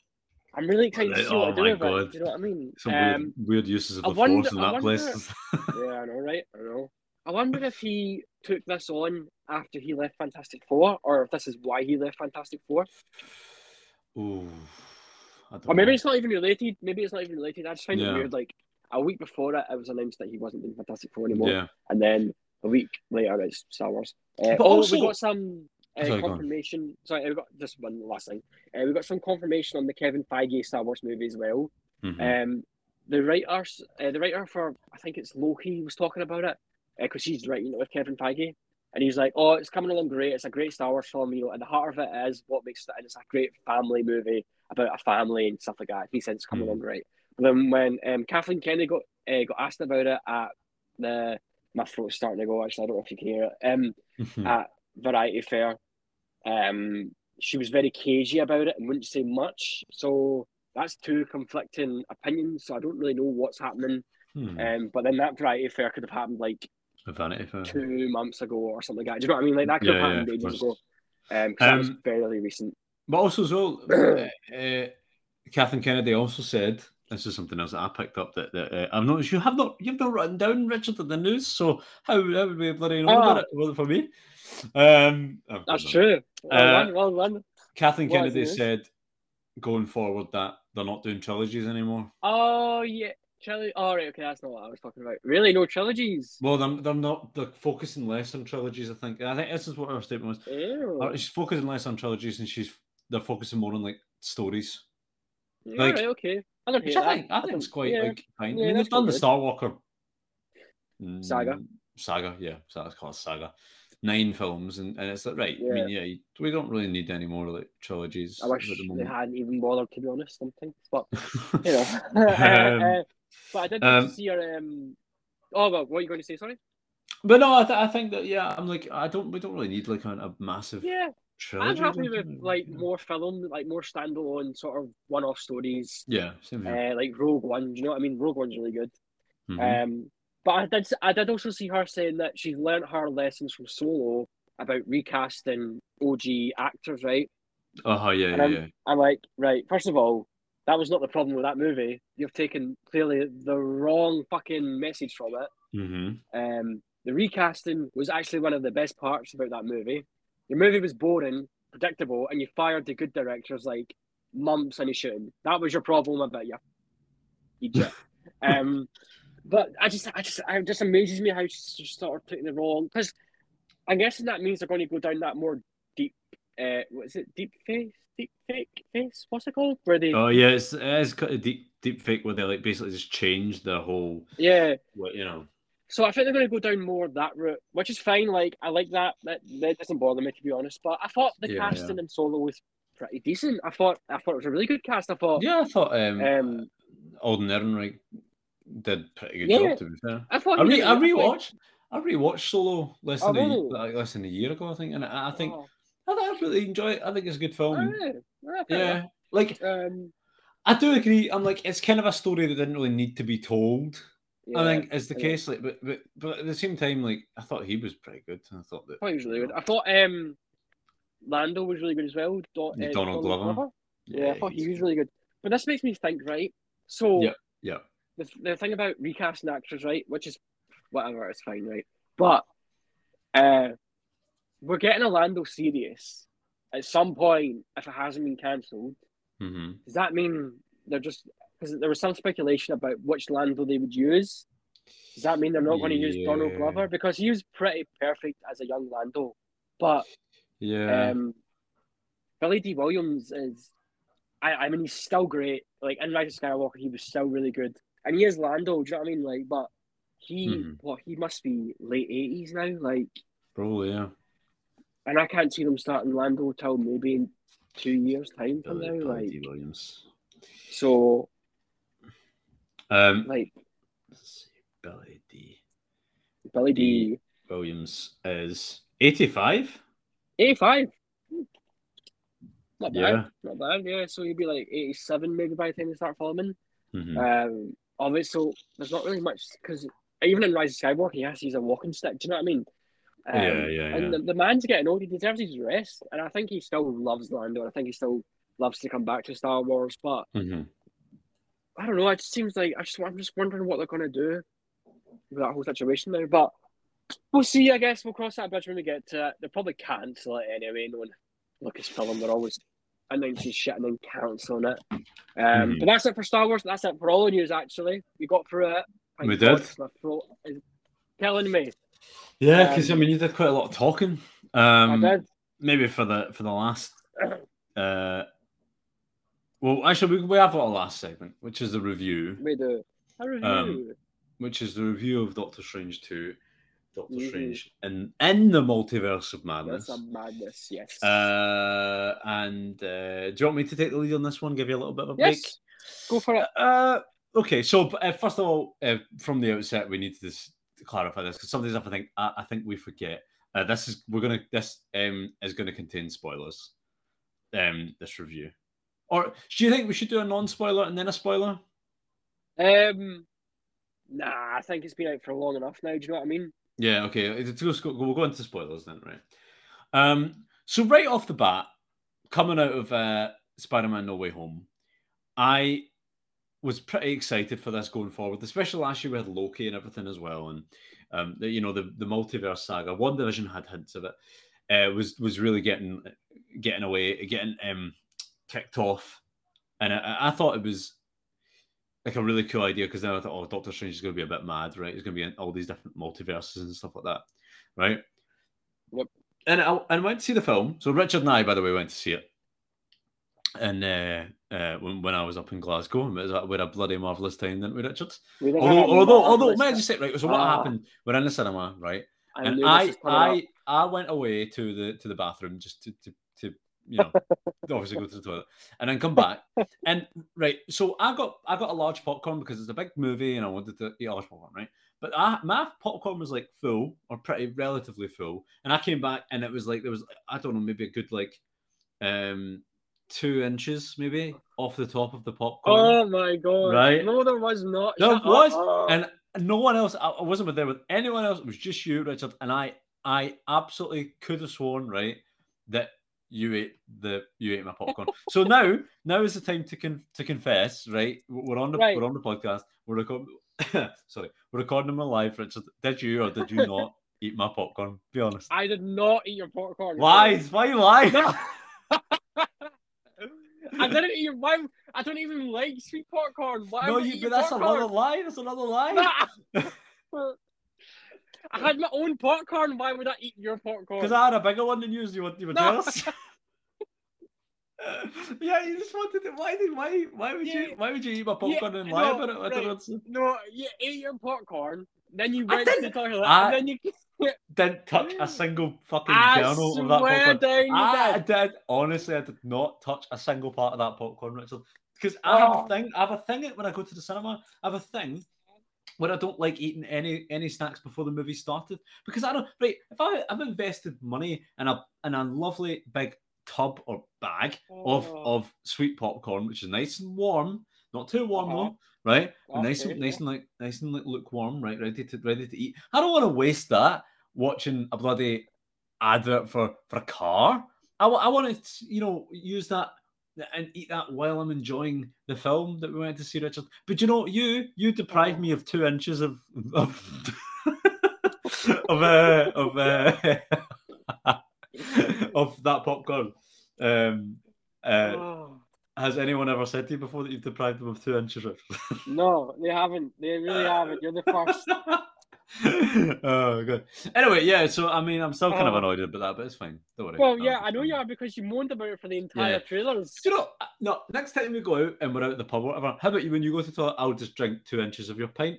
I'm really excited to see Oh what I do with it. God. Do you know what I mean? Some Um, weird, weird uses of I the wonder- force in that place. yeah, I know, right? I know. I wonder if he took this on after he left Fantastic Four, or if this is why he left Fantastic Four. Ooh, Or maybe know. it's not even related. Maybe it's not even related. I just find Yeah. it weird. Like a week before it, it was announced that he wasn't in Fantastic Four anymore, Yeah, and then a week later, it's Star Wars. Uh, But oh, also- we got some uh, Sorry, go on. confirmation. Sorry, we got just one last thing. Uh, we got some confirmation on the Kevin Feige Star Wars movie as well. mhm. Um, the writers, uh, the writer for I think it's Loki was talking about it because he's writing it with Kevin Feige, and he's like, "Oh, it's coming along great. It's a great Star Wars film. You know, at the heart of it is what makes it. And it's a great family movie about a family and stuff like that." He said it's coming along great. But then when um, Kathleen Kennedy got uh, got asked about it at the my throat's starting to go. Actually, I don't know if you can hear it. Um, Mhm. at Variety Fair, um, she was very cagey about it and wouldn't say much. So that's two conflicting opinions. So I don't really know what's happening. Hmm. Um, but then that Variety Fair could have happened like A Vanity Fair. two months ago or something like that. Do you know what I mean? Like that could Yeah, have yeah, happened of ages ago. Um, that was Um, fairly recent. But also so well, uh, uh, Kathleen Kennedy also said this is something else that I picked up that, that uh, I've noticed you have not you've not written down Richard in the news. So how, how would we bloody know about Ah. it? Was it for me? Um, of That's true. Well Uh, done, well done. Kathleen Kennedy said going forward that they're not doing trilogies anymore. Oh yeah, trilogy. Oh right, okay, that's not what I was talking about. Really, no trilogies. Well, they're, they're not. They're focusing less on trilogies. I think. I think this is what her statement was. Ew. Uh, She's focusing less on trilogies, and she's they're focusing more on like stories. All like- right, okay. I don't hate I think I think it's quite yeah. like fine. Yeah, I mean, they've done the. Star Walker Saga. mm, Saga, yeah, so that's called Saga. Nine films, and, and it's like right. I mean, yeah, we don't really need any more like trilogies I wish the they hadn't even bothered to be honest. Sometimes, but you know. Uh, but I did um, see her. Um... Oh well, what are you going to say? Sorry. But no, I, th- I think that yeah, I'm like I don't we don't really need like a, a massive Yeah, trilogy. I'm happy with like more film, like more standalone sort of one-off stories. Yeah. Uh, like Rogue One, do you know what I mean? Rogue One's really good. Mhm. Um, but I did, I did also see her saying that she's learned her lessons from Solo about recasting OG actors, right? oh yeah, yeah, I'm- yeah. I'm like, right, first of all, that was not the problem with that movie. You've taken clearly the wrong fucking message from it. Mm-hmm. Um, the recasting was actually one of the best parts about that movie. Your movie was boring, predictable, and you fired the good directors like months into shooting. That was your problem about you. Um, but I just, I just, it just amazes me how she sort of took the wrong. Because I'm guessing that means they're going to go down that more. Uh, what is it? Deep face, deep fake face. What's it called? Where they, Oh yeah, it's it is kind of deep deep fake where they like basically just change the whole yeah. what you know. So I think they're going to go down more that route, which is fine. Like I like that. That, that doesn't bother me to be honest. But I thought the Yeah, casting in Solo was pretty decent. I thought I thought it was a really good cast. I thought Yeah, I thought um, um Alden Ehrenreich did pretty good Yeah. job to be fair. I thought I re I rewatched I rewatched Solo less Oh, than a like, less than a year ago I think, and I, I think Oh, I, really enjoy it. I think it's a good film. alright, alright, yeah, like Um, I do agree. I'm like it's kind of a story that didn't really need to be told. I think is the yeah. case. Like, but but but at the same time, like I thought he was pretty good. I thought that I thought he was really good. I thought um Lando was really good as well. Do- Yeah, uh, Donald Glover. Yeah, I thought he was really good. But this makes me think, right? So Yeah. yeah. the, the thing about recasting actors, right, which is whatever, it's fine, right? But uh, we're getting a Lando series at some point if it hasn't been cancelled. hmm Does that mean they're just because there was some speculation about which Lando they would use? Does that mean they're not going to use Donald Glover because he was pretty perfect as a young Lando, but Yeah. um, Billy Dee Williams is, I, I mean, he's still great. Like in Rise of Skywalker, he was still really good, and he is Lando. Do you know what I mean? Like, but he, Mhm. what he must be late eighties now. Like, Probably, yeah. And I can't see them starting Lando till maybe in two years' time from now. Billy Like, Dee Williams. so, Um, like let's see. Billy Dee Billy Dee Williams is 85. eighty-five. Not bad. Yeah. Not bad. Yeah. So he'd be like eighty-seven maybe by the time they start filming. Mhm. Um, obviously, so there's not really much because even in Rise of Skywalker, he has to use a walking stick. Do you know what I mean? Um, Yeah, yeah, And yeah. the, the man's getting old; he deserves his rest, and I think he still loves Lando. I think he still loves to come back to Star Wars, but Mhm. I don't know. It just seems like I just I'm just wondering what they're gonna do with that whole situation now. But we'll see. I guess we'll cross that bridge when we get to it. They'll probably cancel it anyway. Knowing Lucasfilm, they're always announcing shit and then canceling it. Um, Mhm. But that's it for Star Wars. That's it for all the news. Actually, we got through it. Thank We God, did. my throat is killing me. Yeah, because I Um, mean, you did quite a lot of talking. I Um, did. maybe for the for the last. Uh, well, actually, we, we have our last segment, which is the review, We do a review. Um, which is the review of Doctor Strange Two, Doctor Mhm. Strange, and in the multiverse of madness. That's madness. Yes. Uh, and uh, do you want me to take the lead on this one? Give you a little bit of a break. yes. Go for it. Uh, okay, so uh, first of all, uh, from the outset, we need to, just to clarify this because some of these stuff I think I, I think we forget. Uh, this is we're gonna this um is gonna contain spoilers. Um, this review Or do you think we should do a non-spoiler and then a spoiler? Um, nah, I think it's been out for long enough now. Do you know what I mean? Yeah, okay. We'll go, we'll go into spoilers then, right? Um, so right off the bat, coming out of uh, Spider-Man: No Way Home, I was pretty excited for this going forward, especially last year we had Loki and everything as well, and um, the, you know the the multiverse saga. WandaVision had hints of it. Uh, was was really getting getting away, getting um, kicked off, and I, I thought it was like a really cool idea because then I thought, oh, Doctor Strange is going to be a bit mad, right? He's going to be in all these different multiverses and stuff like that, right? Yep. And I, and I went to see the film. So Richard and I, by the way, went to see it. And uh, uh, when, when I was up in Glasgow, it was, we had a bloody marvelous time, didn't we, Richard? We Although, although, although, may I just say, right? So what Ah. happened? We're in the cinema, right? I and I, I, up. I went away to the to the bathroom just to to, to you know obviously go to the toilet and then come back and right. So I got I got a large popcorn because it's a big movie and I wanted to eat a large popcorn, right? But I, my popcorn was like full or pretty relatively full, and I came back and it was like there was I don't know maybe a good like um two inches maybe off the top of the popcorn. Oh my god! Right? No, there was not. There Shut was, Oh. and no one else. I wasn't there with anyone else. It was just you, Richard, and I. I absolutely could have sworn, right, that you ate the you ate my popcorn. so now, now is the time to con- to confess, right? We're on the Right. we're on the podcast. We're recording. sorry, we're recording them live, Richard. Did you or did you not eat my popcorn? Be honest. I did not eat your popcorn. Lies. Why you lie? I didn't eat your. Why? I don't even like sweet popcorn. Why No, would you. But that's another lie. That's another lie. I had my own popcorn. Why would I eat your popcorn? Because I had a bigger one than you, you were, you were No. yeah, you just wanted to. Why did why why would Yeah. you why would you eat my Yeah, popcorn and lie no, about it? I don't right. understand. No, you ate your popcorn. Then you went to toilet, I- and then you. Didn't touch a single fucking I kernel of that popcorn. down I did. did. Honestly, I did not touch a single part of that popcorn, Richard. Because I have Oh. a thing. I have a thing when I go to the cinema. I have a thing where I don't like eating any any snacks before the movie started because I don't. Right, if I I've invested money in a in a lovely big tub or bag of Oh. of sweet popcorn, which is nice and warm, not too warm Uh-huh. though, right? Nice and nice and like nice and like lukewarm, right? Ready to ready to eat. I don't want to waste that watching a bloody advert for for a car. I, I want to you know use that and eat that while I'm enjoying the film that we went to see, Richard. But you know, you you deprived me of two inches of of of uh, of uh, of that popcorn. Um, uh, Oh. Has anyone ever said to you before that you've deprived them of two inches? No, they haven't. They really haven't. You're the first. oh, good. Anyway, yeah. So I mean, I'm still kind of Oh. annoyed about that, but it's fine. Don't worry. Well, Um, yeah, I know you are because you moaned about it for the entire Yeah. trailers. Do you know? uh, No, next time we go out and we're out at the pub, or whatever. How about you when you go to the toilet? I'll just drink two inches of your pint.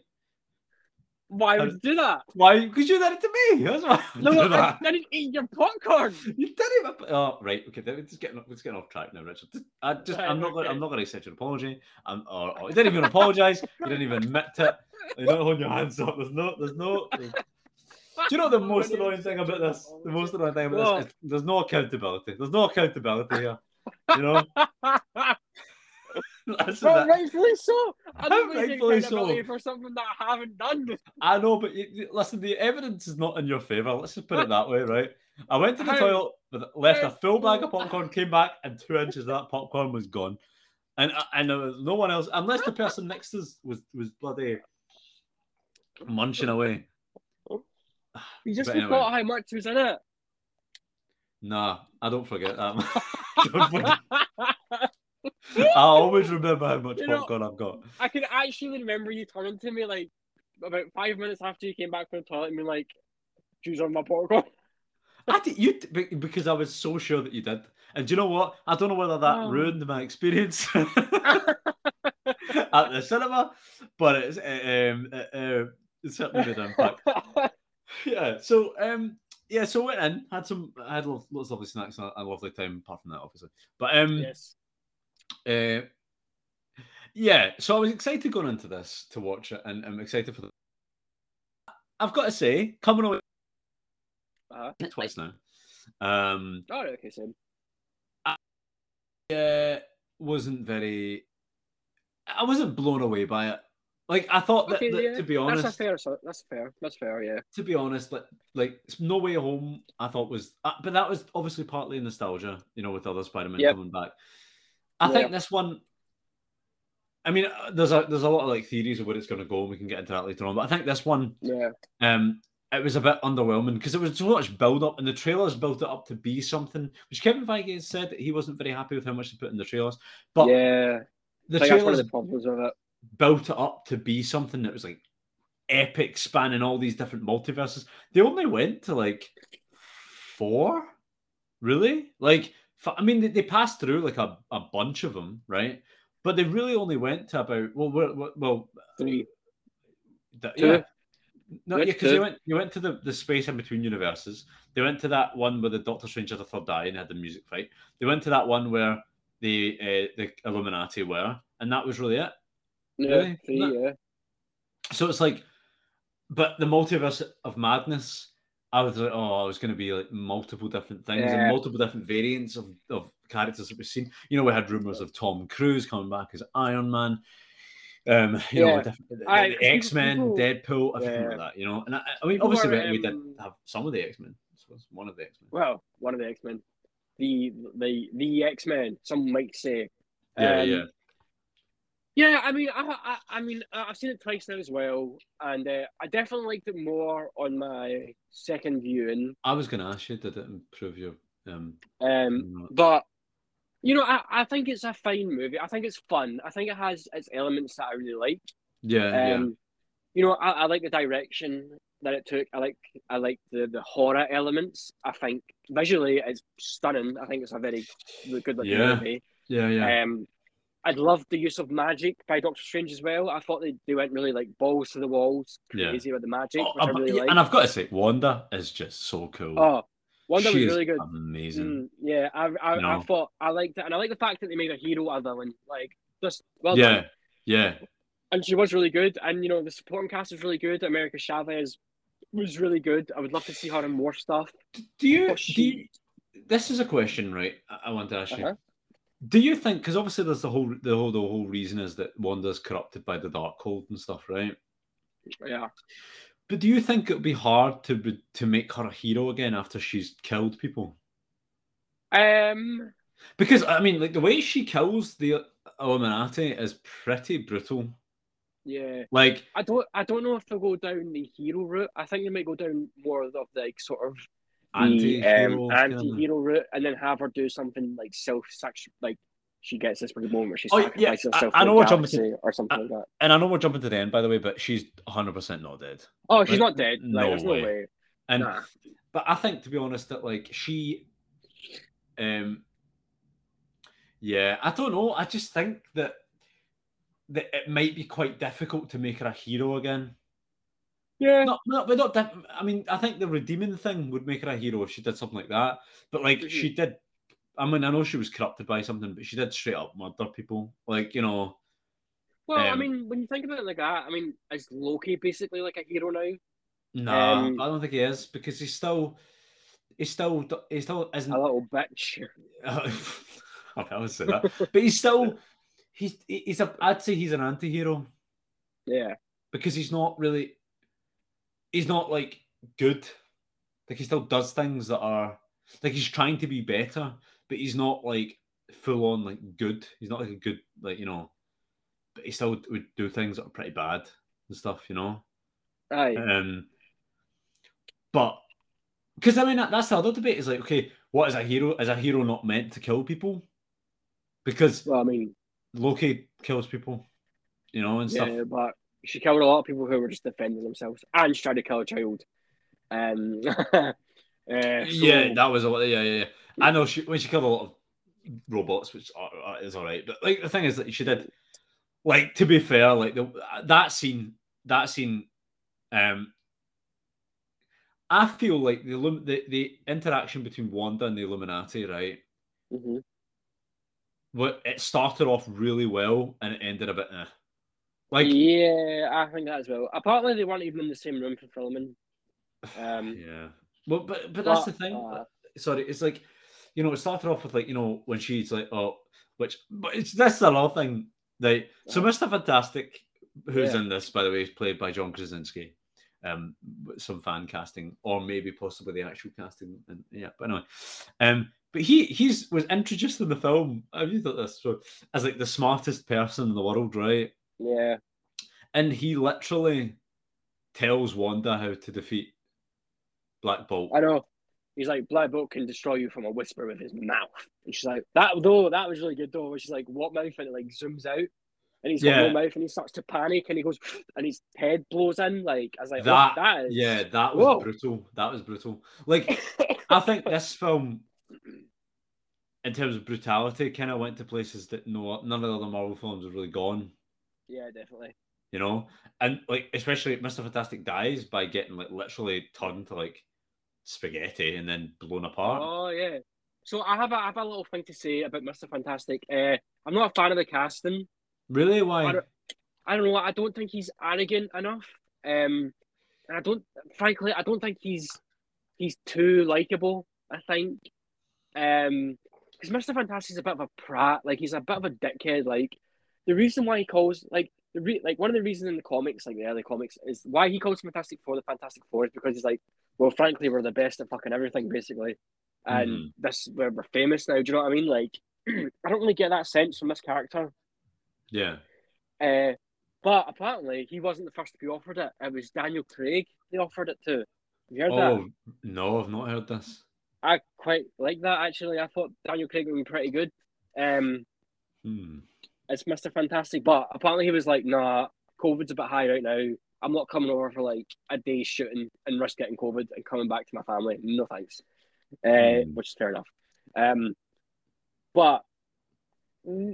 Why would you do that? Why? Because you did it to me. That's why. No, I, that. I didn't eat your popcorn. You did it. but- Oh, right. Okay. We're just getting, we're just getting off track now, Richard. Just- I just, Right, I'm not. Going, okay. I'm not going to accept your apology. I'm, or, or, you didn't even apologize. You didn't even admit it. You don't hold your hands up. There's no. There's no. Do you know the most annoying thing about this? The most annoying thing about this is there's no accountability. There's no accountability here. You know. Well, rightfully so. I don't Rightfully so. for something that I haven't done. I know, but you, listen, the evidence is not in your favor. Let's just put it that way, right? I went to the How- toilet, with, left a full bag of popcorn, came back, and two inches of that popcorn was gone. And uh, and there was no one else, unless the person next to us was was bloody munching away. You just But anyway. forgot how much was in it. Nah, I don't forget that. Don't forget. I always remember how much You know- popcorn I've got. I can actually remember you turning to me like about five minutes after you came back from the toilet and being like, "Choose on my popcorn." I did, you because I was so sure that you did. And do you know what? I don't know whether that Oh. ruined my experience at the cinema, but it's uh, um, uh, uh, it certainly made an impact. yeah. So um, yeah. So went in, had some, I had lots, lots of lovely snacks and a, a lovely time. Apart from that, obviously. But um, yes. Uh, yeah, so I was excited going into this to watch it, and I'm excited for the. I've got to say, coming away Uh-huh. twice now. Um, Oh, okay, so uh, wasn't very. I wasn't blown away by it. Like I thought that, Okay, that- yeah, to be honest, that's fair. That's fair. That's fair. Yeah. to be honest, like like No Way Home, I thought was, uh, but that was obviously partly nostalgia, you know, with other Spider-Man Yep. coming back. I Yeah. think this one. I mean, uh, there's a there's a lot of like theories of where it's going to go, and we can get into that later on. But I think this one, Yeah. um, it was a bit underwhelming because there was so much build up, and the trailers built it up to be something. Which Kevin Feige said that he wasn't very happy with how much they put in the trailers, but yeah. the I that's one of trailers the problems with it. built it up to be something that was like epic, spanning all these different multiverses. They only went to like four, really. Like, I mean, they, they passed through like a, a bunch of them, right? But they really only went to about well, well, well, Three. th- Two. yeah. No, yeah, because you went you went to the, the space in between universes. They went to that one where the Doctor Strange had a third eye and had the music fight. They went to that one where the uh, the Illuminati were, and that was really it. Yeah. Really? Three. Yeah. So it's like, but the multiverse of madness, I was like, oh, it was going to be like multiple different things and multiple different variants of, of characters that we've seen. You know, we had rumors of Tom Cruise coming back as Iron Man. Um, you know, Yeah. the, X Men, Deadpool, everything Yeah. like that. You know, and I, I mean, People obviously are, we, we did um, have some of the X Men. One of the X Men. Well, one of the X Men. The the the X Men. Some might say. Yeah, Um, yeah. Yeah, I mean, I, I, I mean, I've seen it twice now as well, and uh, I definitely liked it more on my second viewing. I was going to ask you, did it improve your? Um, Um, but you know, I, I think it's a fine movie. I think it's fun. I think it has its elements that I really like. yeah, yeah. Um, you know, I, I like the direction that it took. I like I like the, the horror elements. I think visually it's stunning. I think it's a very good looking Yeah. movie. Yeah, yeah. Um, I'd love the use of magic by Doctor Strange as well. I thought they, they went really like balls to the walls, Yeah. crazy with the magic, Oh, which I really yeah, and I've got to say, Wanda is just so cool. oh, Wanda She was really good. Amazing. Mm, yeah, I I? I thought I liked it, and I like the fact that they made a hero a villain. Like just well yeah, done. yeah. And she was really good, and you know the supporting cast is really good. America Chavez was really good. I would love to see her in more stuff. Do you, thought do you? This is a question, right? I, I want to ask you. Do you think? Because obviously, there's the whole the whole the whole reason is that Wanda's corrupted by the Darkhold and stuff, right? Yeah, But do you think it would be hard to be, to make her a hero again after she's killed people? um, Because I mean, like the way she kills the Illuminati is pretty brutal. yeah. Like, I don't I don't know if they'll go down the hero route. I think they might go down more of the like sort of the anti-hero um, kind of- anti-hero route, and then have her do something like self like she gets this big moment where she Oh, yeah, sacrifices I- herself I for know the you're talking galaxy or something like that. And I know we're jumping to the end, by the way, but she's 100% not dead. Oh, she's not dead. Like, no there's way. no way. And Nah. but I think to be honest that like she um yeah, I don't know. I just think that that it might be quite difficult to make her a hero again. Yeah. Not, not, but not. diff- I mean, I think the redeeming thing would make her a hero if she did something like that. But like, Mhm. she did. I mean, I know she was corrupted by something, but she did straight up murder people. Like, you know, Well, I Um, mean, when you think about it like that, I mean, is Loki basically like a hero now? nah, Um, I don't think he is because he's still, he's still, he still isn't A little bitch. I would say that, but he's still he's he's a I'd say he's an anti-hero Yeah. because he's not really he's not like good. Like he still does things that are like he's trying to be better, but he's not like full on like good. He's not like a good like you know, but he still would do things that are pretty bad and stuff, you know. Aye. Um, but because I mean that, that's the other debate is like, okay, what is a hero? Is a hero not meant to kill people? Because Well, I mean, Loki kills people, you know, and stuff. yeah, but she killed a lot of people who were just defending themselves, and she tried to kill a child. Um. uh, so- yeah, that was a lot. Yeah, yeah, yeah. I know she when she killed a lot of robots, which are, is all right. But like the thing is that she did, like to be fair, like the, that scene, that scene, um, I feel like the the the interaction between Wanda and the Illuminati, right? Mhm. What it started off really well and it ended a bit. Eh. Like yeah, I think that as well. Apparently, they weren't even in the same room for filming. Um, yeah. Well, but but that's but, the thing. uh, Sorry, it's like you know, it started off with like, you know, when she's like, oh, which, but it's that's the whole thing. Like, so Mr. Fantastic, who's Yeah. in this, by the way, is played by John Krasinski. Um, with some fan casting, or maybe possibly the actual casting, and yeah, but anyway, um, but he he's was introduced in the film. Have you thought this so, as like the smartest person in the world, right? Yeah. And he literally tells Wanda how to defeat Black Bolt. I know. He's like, Black Bolt can destroy you from a whisper with his mouth. And she's like, that though, that was really good though. Where she's like, what mouth? And it like zooms out. And he's got Yeah. no mouth and he starts to panic and he goes, and his head blows in. Like, as I was like, That- that, that is. Yeah, that was Whoa. brutal. That was brutal. Like, I think this film, in terms of brutality, kind of went to places that no none of the other Marvel films have really gone. Yeah, definitely. You know, and like especially Mister Fantastic dies by getting like literally turned to like spaghetti and then blown apart. Oh, yeah. So I have a, I have a little thing to say about Mr. Fantastic. Uh, I'm not a fan of the casting. Really? Why? I don't, I don't know. I don't think he's arrogant enough. Um, and I don't, frankly, I don't think he's he's too likable. I think, um, because Mister Fantastic's a bit of a prat. Like he's a bit of a dickhead. Like the reason why he calls like the re- like one of the reasons in the comics, like the early comics, is why he calls Fantastic Four the Fantastic Four is because he's like, well, frankly, we're the best at fucking everything, basically, and Mhm. this we're, we're famous now. Do you know what I mean? Like, I don't really get that sense from this character. Yeah. Uh, but apparently, he wasn't the first to be offered it. It was Daniel Craig they offered it to. Have you heard that? Oh no, I've not heard this. I quite like that actually. I thought Daniel Craig would be pretty good. Um, Hmm. It's Mr. Fantastic, but apparently he was like, "Nah, COVID's a bit high right now. I'm not coming over for like a day shooting and risk getting COVID and coming back to my family. No thanks." Uh, Mm. which is fair enough. Um, but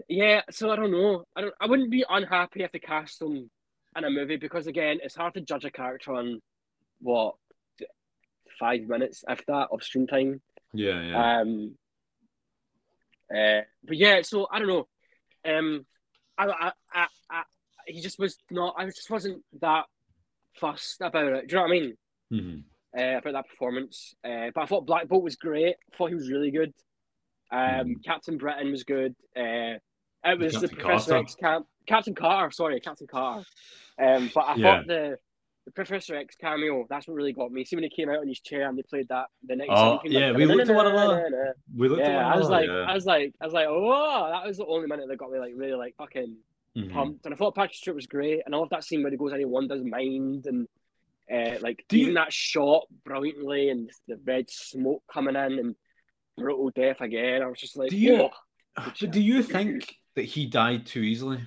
yeah, so I don't know. I don't. I wouldn't be unhappy if they cast him in a movie because again, it's hard to judge a character on what five minutes, if that, of screen time. Yeah, yeah. Um, uh, but yeah, so I don't know. Um, I, I, I, I, he just was not. I just wasn't that fussed about it. Do you know what I mean? Mhm. Uh, about that performance. Uh, but I thought Black Bolt was great. I thought he was really good. Um, Mhm. Captain Britain was good. Uh, it was the Captain Professor Carter. X camp. Captain Carter, sorry, Captain Carter. Um, but I Yeah. thought the the Professor X cameo. That's what really got me. See when he came out on his chair and they played that the next. Oh, yeah, we looked at one another. We looked at Yeah, one I was like, yeah. I was like, I was like, oh, that was the only minute that got me like really like fucking Mhm. pumped. And I thought Patrick Stewart was great, and I love that scene where he goes into Wanda's mind and uh, like Do you- that shot brilliantly and the red smoke coming in and brutal death again. I was just like, Do you-. But do you think that he died too easily?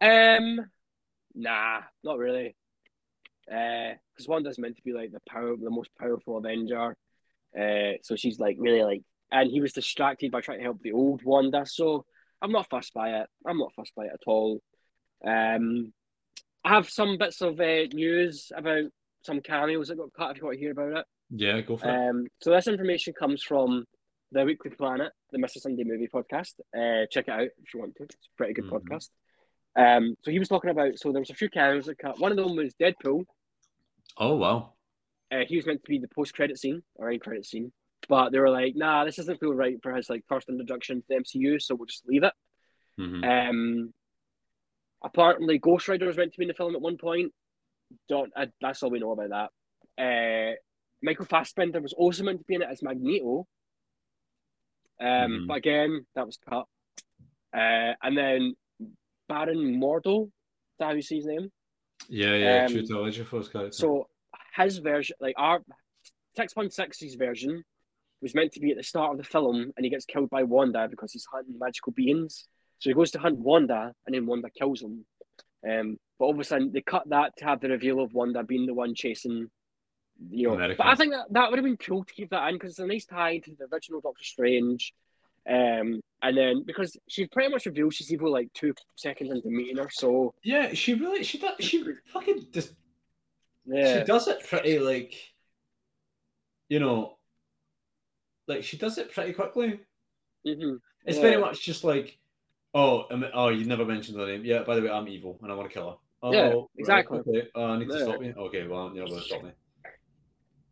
Um, nah, not really. Because Wanda's meant to be like the power, the most powerful Avenger. Uh, so she's like really like, and he was distracted by trying to help the old Wanda. So I'm not fussed by it. I'm not fussed by it at all. Um, I have some bits of uh, news about some cameos that got cut. If you want to hear about it. Yeah, go for it. Um, so this information comes from the Weekly Planet, the Mr. Sunday Movie podcast. Uh, check it out if you want to. It's a pretty good Mhm. podcast. Um, so he was talking about. So there was a few cameos that cut. One of them was Deadpool. Oh wow. Uh, he was meant to be the post-credit scene or end credit scene, but they were like, "Nah, this doesn't feel right for his like first introduction to the MCU, so we'll just leave it." Mhm. Um, apparently, Ghost Rider was meant to be in the film at one point. Don't. Uh, that's all we know about that. Uh, Michael Fassbender was also meant to be in it as Magneto. Um, Mhm. but again, that was cut. Uh, and then Baron Mordo, is that how you see his name? Yeah, yeah. um, Chiwetel Ejiofor's character. So his version, like our six one six's version, was meant to be at the start of the film, and he gets killed by Wanda because he's hunting magical beings. So he goes to hunt Wanda, and then Wanda kills him. Um, but obviously they cut that to have the reveal of Wanda being the one chasing, you know. America. But I think that that would have been cool to keep that in because it's a nice tie to the original Doctor Strange. Um, and then because she pretty much reveals she's evil like two seconds into meeting her, so yeah, she really she does she fucking just yeah, she does it pretty like you know like she does it pretty quickly. hmm It's Yeah. very much just like oh am- oh you never mentioned her name. Yeah, by the way, I'm evil and I want to kill her. Oh, Yeah, right, exactly. okay. Oh, I need to Yeah. stop you. Okay, well you're not going to stop me.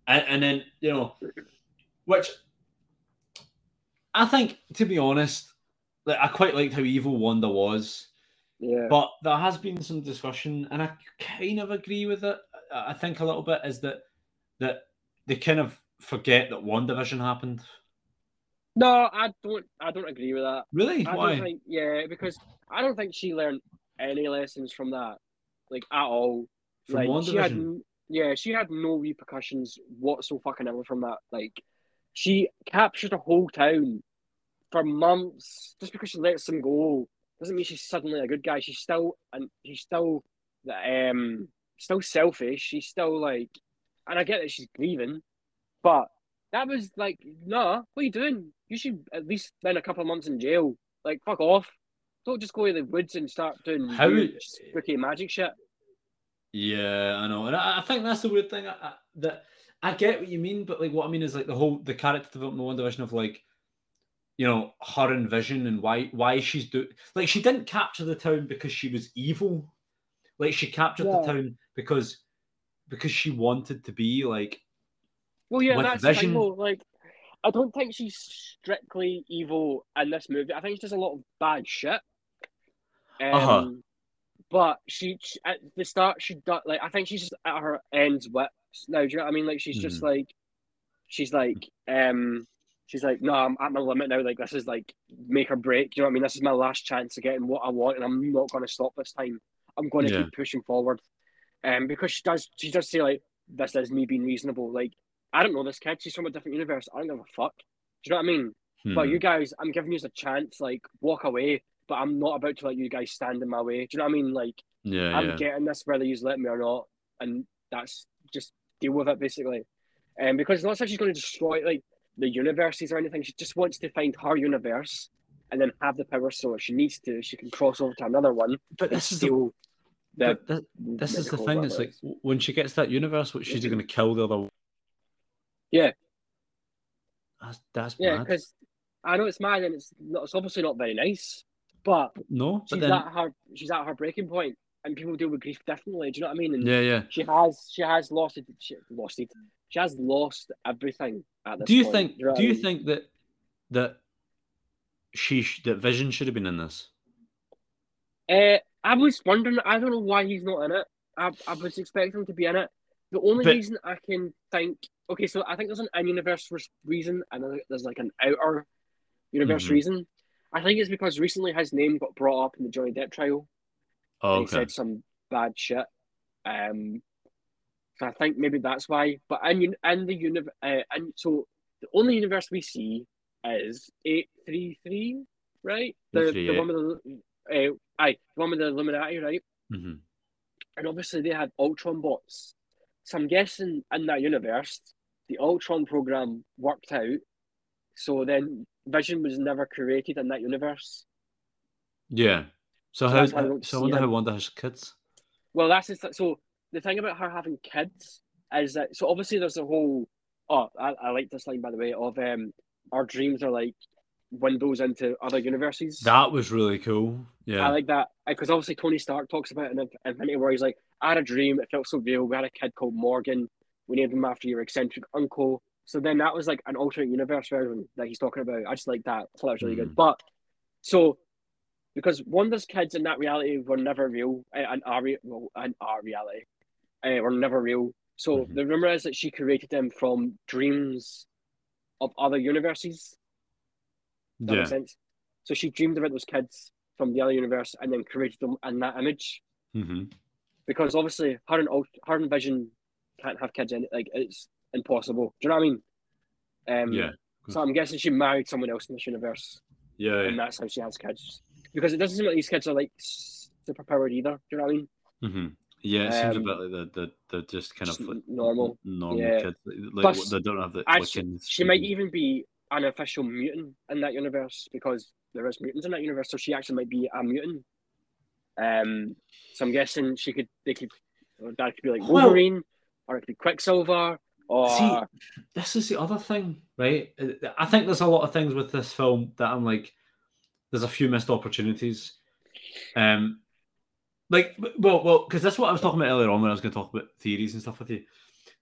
And, and then you know, which I think, to be honest, like I quite liked how evil Wanda was. Yeah. But there has been some discussion, and I kind of agree with it. I think a little bit is that that they kind of forget that WandaVision happened. No, I don't. I don't agree with that. Really? I Why? think. Yeah, because I don't think she learned any lessons from that, like at all. From like she had, yeah, she had no repercussions whatsoever from that. Like, she captured a whole town for months just because she lets them go. Doesn't mean she's suddenly a good guy. She's still and she's still um still selfish. She's still like, and I get that she's grieving, but that was like, nah, what are you doing? You should at least spend a couple of months in jail. Like, fuck off. Don't just go to the woods and start doing How- spooky magic shit. Yeah, I know, and I, I think that's the weird thing. I, I, that I get what you mean, but like what I mean is like the whole the character development of WandaVision of like, you know, her and Vision and why why she's do like she didn't capture the town because she was evil, like she captured the town because because she wanted to be like Well, yeah, that's Vision-. Like, I don't think she's strictly evil in this movie. I think she does a lot of bad shit. Um, Uh-huh. But she, she- at the start, she does like I think she's just at her ends whips now. Do you know what I mean? Like she's just Mhm. like, she's like, um, she's like, no, I'm at my limit now. Like this is like make or break. Do you know what I mean? This is my last chance of getting what I want, and I'm not going to stop this time. I'm going to Yeah. keep pushing forward. Um, because she does, she does say like, this is me being reasonable. Like I don't know this kid. She's from a different universe. I don't give a fuck. Do you know what I mean? But hmm, you guys, I'm giving you a chance. Like walk away. But I'm not about to let you guys stand in my way. Do you know what I mean? Like yeah, I'm yeah. getting this whether you let me or not, and that's just deal with it basically. And um, because it's not like she's going to destroy like the universes or anything. She just wants to find her universe and then have the power. So if she needs to, she can cross over to another one But this is the, the. this is the thing. It's like when she gets that universe, what she's going to kill the other. one. Yeah. That's that's yeah, because I know it's mad and it's not, it's obviously not very nice, but No, but she's then at her she's at her breaking point, and people deal with grief differently. Do you know what I mean? And yeah, yeah. she has she has lost it. She lost it. She has lost everything at this Do you point. think? know Do you mean? think that that she sh- that Vision should have been in this? Uh, I was wondering. I don't know why he's not in it. I, I was expecting him to be in it. The only But- reason I can think, okay, so I think there's an in-universe reason, and there's like an outer universe Mhm. reason. I think it's because recently his name got brought up in the Johnny Depp trial. Oh, and he said some bad shit. Um, so I think maybe that's why. But in in the universe, uh, and so the only universe we see is eight three three, right? The the one with the uh, aye, the one with the Illuminati, right? Mm-hmm. And obviously they had Ultron bots. So I'm guessing in that universe, the Ultron program worked out. So then Vision was never created in that universe. Yeah. So, So how? that's why I So I wonder how. Wanda has kids. Well, that's just, so the thing about her having kids is that so obviously there's a whole oh I, I like this line by the way of um our dreams are like windows into other universes. That was really cool. Yeah. I like that because obviously Tony Stark talks about it in Infinity War. He's like, I had a dream. It felt so real. We had a kid called Morgan. We named him after your eccentric uncle. So then that was like an alternate universe version that he's talking about. I just like that. That was really good. Mhm. But so because Wanda's kids in that reality were never real, and in our well, in our reality, uh, were never real. So Mhm. the rumor is that she created them from dreams of other universes. That yeah. make sense? So she dreamed about those kids from the other universe and then created them in that image. hmm Because obviously, her and her and Vision can't have kids in it. Like it's impossible. Do you know what I mean? Um, Yeah. So I'm guessing she married someone else in this universe, Yeah. and that's how she has kids. Because it doesn't seem like these kids are like super powered either. Do you know what I mean? hmm Yeah. It seems a Um, bit like the the, the just kind Just of like normal. normal Yeah. kids. Like Plus, they don't have the actually, Wiccan She might even be an official mutant in that universe because there is mutants in that universe. So she actually might be a mutant. Um, so I'm guessing she could. They could. Or that could be like Well- Wolverine, or it could be Quicksilver, or See, this is the other thing, right? Uh, I think there's a lot of things with this film that I'm like, there's a few missed opportunities. Um, like, well, well, because that's what I was talking about earlier on when I was going to talk about theories and stuff with you.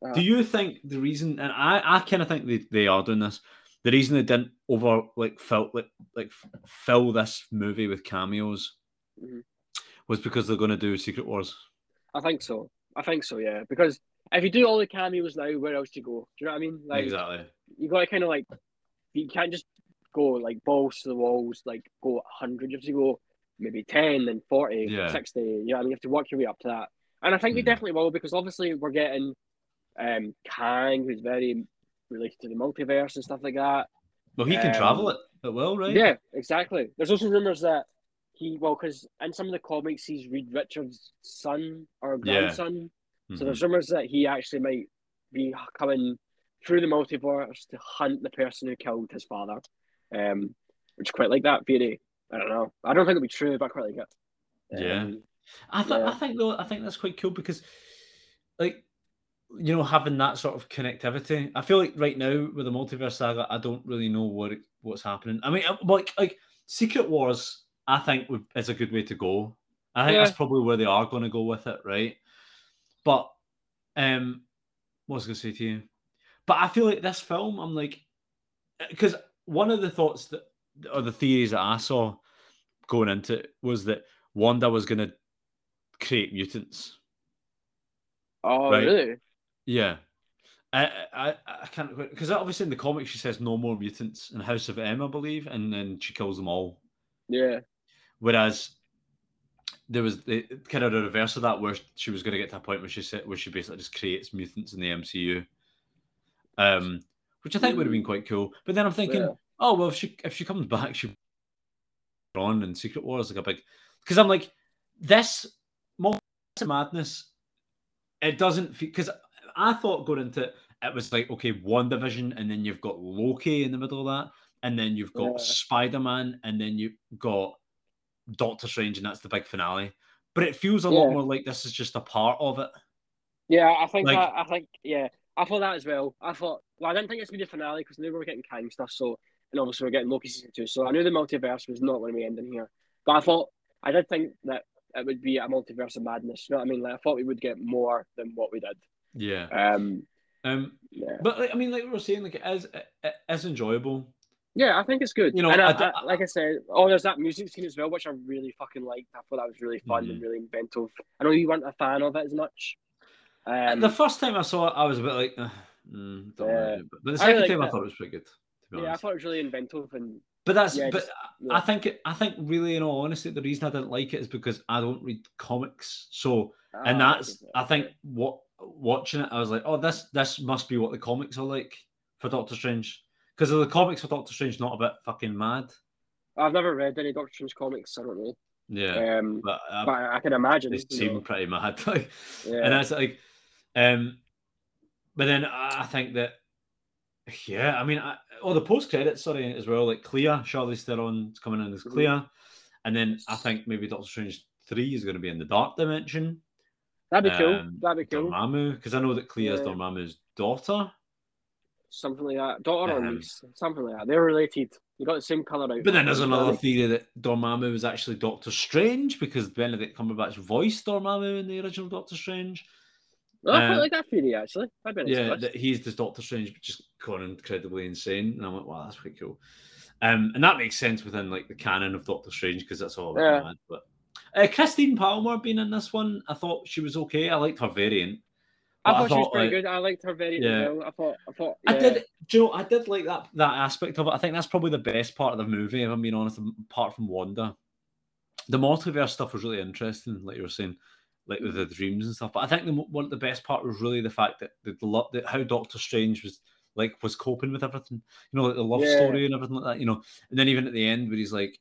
Uh, Do you think the reason, and I, I kind of think they, they are doing this, the reason they didn't over like fill like like fill this movie with cameos Mhm. was because they're going to do Secret Wars. I think so. I think so. Yeah, because if you do all the cameos now, where else do you go? Do you know what I mean? Like exactly. you got to kind of like you can't just go like balls to the walls, like go hundred. You have to go maybe ten, then 40, Yeah. 60. You know, I mean, you have to work your way up to that. And I think they Mhm. definitely will because obviously we're getting um Kang, who's very related to the multiverse and stuff like that. Well, he can Um, travel it at will, right? Yeah, exactly. There's also rumors that he well, because in some of the comics he's Reed Richards' son or grandson. Yeah. grandson. So there's rumors that he actually might be coming through the multiverse to hunt the person who killed his father. Um, which I quite like that theory. I don't know. I don't think it'll be true, but I quite like it. Yeah. Um, I th- Yeah. I think though I think that's quite cool because, like, you know, having that sort of connectivity. I feel like right now with the multiverse saga, I don't really know what it, what's happening. I mean, uh, like like Secret Wars, I think would, is a good way to go. I think Yeah. that's probably where they are going to go with it, right? But um, what was I going to say to you? But I feel like this film, I'm like, because one of the thoughts that or the theories that I saw going into it was that Wanda was going to create mutants. oh, Right. really? Yeah. I I, I can't because obviously in the comics she says no more mutants in House of M, I believe, and then she kills them all. Yeah. Whereas there was the kind of the reverse of that, where she was going to get to a point where she said where she basically just creates mutants in the MCU, um, which I think would have been quite cool. But then I'm thinking, Yeah. oh well, if she if she comes back, she on in Secret Wars like a big because I'm like this madness. It doesn't because I thought going into it, it was like okay, WandaVision, and then you've got Loki in the middle of that, and then you've got Yeah. Spider Man, and then you've got Doctor Strange, and that's the big finale. But it feels a lot more like this is just a part of it. Yeah, I think Like- that. I think yeah, I thought that as well. I thought well, I didn't think it's gonna be the finale because we were getting Kang stuff. So and obviously we're getting Loki season two. So I knew the multiverse was not going to be ending here. But I thought I did think that it would be a multiverse of madness. You know what I mean? Like I thought we would get more than what we did. Yeah. Um, Um. yeah, But like, I mean, like we were saying, like it is it is enjoyable. yeah, I think it's good. You know, and I, I I- like I said, oh, there's that music scene as well, which I really fucking liked. I thought that was really fun and Mhm. really inventive. I know you weren't a fan of it as much. Um, the first time I saw it, I was a bit like, uh, mm, don't Yeah. know. But the I second like time, I thought it was pretty good. To be yeah, I thought it was really inventive and But that's yeah, but just- I think it, I think really in all honesty, the reason I didn't like it is because I don't read comics. So and Ah, that's. I think what watching it, I was like, oh, this this must be what the comics are like for Doctor Strange. Because the comics for Doctor Strange not a bit fucking mad. I've never read any Doctor Strange comics. I don't know. Yeah. Um, but, uh, but I can imagine. they seem know. pretty mad. Like Yeah. and that's like um but then I think that yeah, I mean I, oh the post credits, sorry, as well, like Clea, Charlize Theron's coming in as Mhm. Clea. And then I think maybe Doctor Strange 3 is going to be in the Dark Dimension. That'd be cool. um, That'd be cool. Dormammu, because I know that Clea is Yeah. Dormammu's daughter. Something like that. Daughter or Um, niece. Something like that. They're related. You got the same colour out. But then there's another theory that Dormammu was actually Doctor Strange because Benedict Cumberbatch voiced Dormammu in the original Doctor Strange. Oh, I quite uh, like that theory actually. I'd be yeah, that he's just Doctor Strange, but just gone incredibly insane. And I'm like, wow, that's pretty cool. Um, and that makes sense within like the canon of Doctor Strange because that's all a Yeah. But uh, Christine Palmer being in this one, I thought she was okay. I liked her variant. I but thought, she was pretty like, good. I liked her very Yeah. well. I thought. I thought. I did, do you know, I did like that that aspect of it. I think that's probably the best part of the movie, if I'm being honest, apart from Wanda. The multiverse stuff was really interesting, like you were saying, like with mm. the dreams and stuff. But I think the one of the best part was really the fact that the, the lo- that how Doctor Strange was like was coping with everything, you know, like the love Yeah. story and everything like that, you know. And then even at the end, where he's like,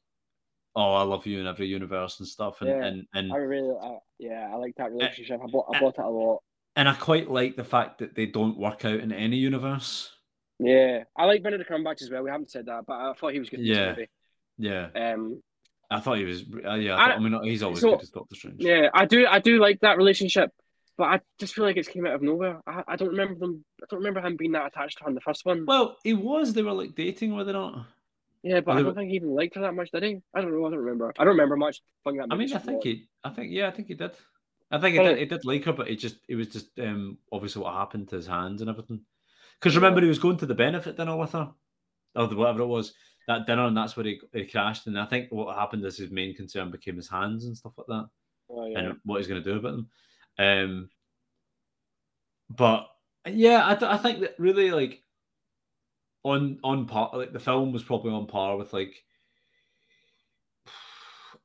"Oh, I love you in every universe" and stuff, and Yeah. and and I really. I, yeah, I like that eh, relationship. I bought. I eh, bought it a lot. and I quite like the fact that they don't work out in any universe. Yeah, I like Benedict Cumberbatch as well. We haven't said that, but I thought he was good. Yeah. Yeah. Um. I thought he was. Uh, yeah, I, I- thought, I mean, he's always so- good as Doctor Strange. Yeah, I do. I do like that relationship, but I just feel like it's came out of nowhere. I, I don't remember them. I don't remember him being that attached to her in the first one. Well, he was. They were like dating, were they not? yeah, but I don't think he even liked her that much, did he? I don't know. I don't remember. I don't remember much. That I mean, I think long. he. I think yeah, I think he did. I think he did. He did like her, but it just. It was just um obviously what happened to his hands and everything. Because remember, he was going to the benefit dinner with her. or whatever it was that dinner, and that's where he, he crashed. And I think what happened is his main concern became his hands and stuff like that, Oh, yeah. and what he's going to do about them. Um, but yeah, I, th- I think that really like on on par, like the film was probably on par with like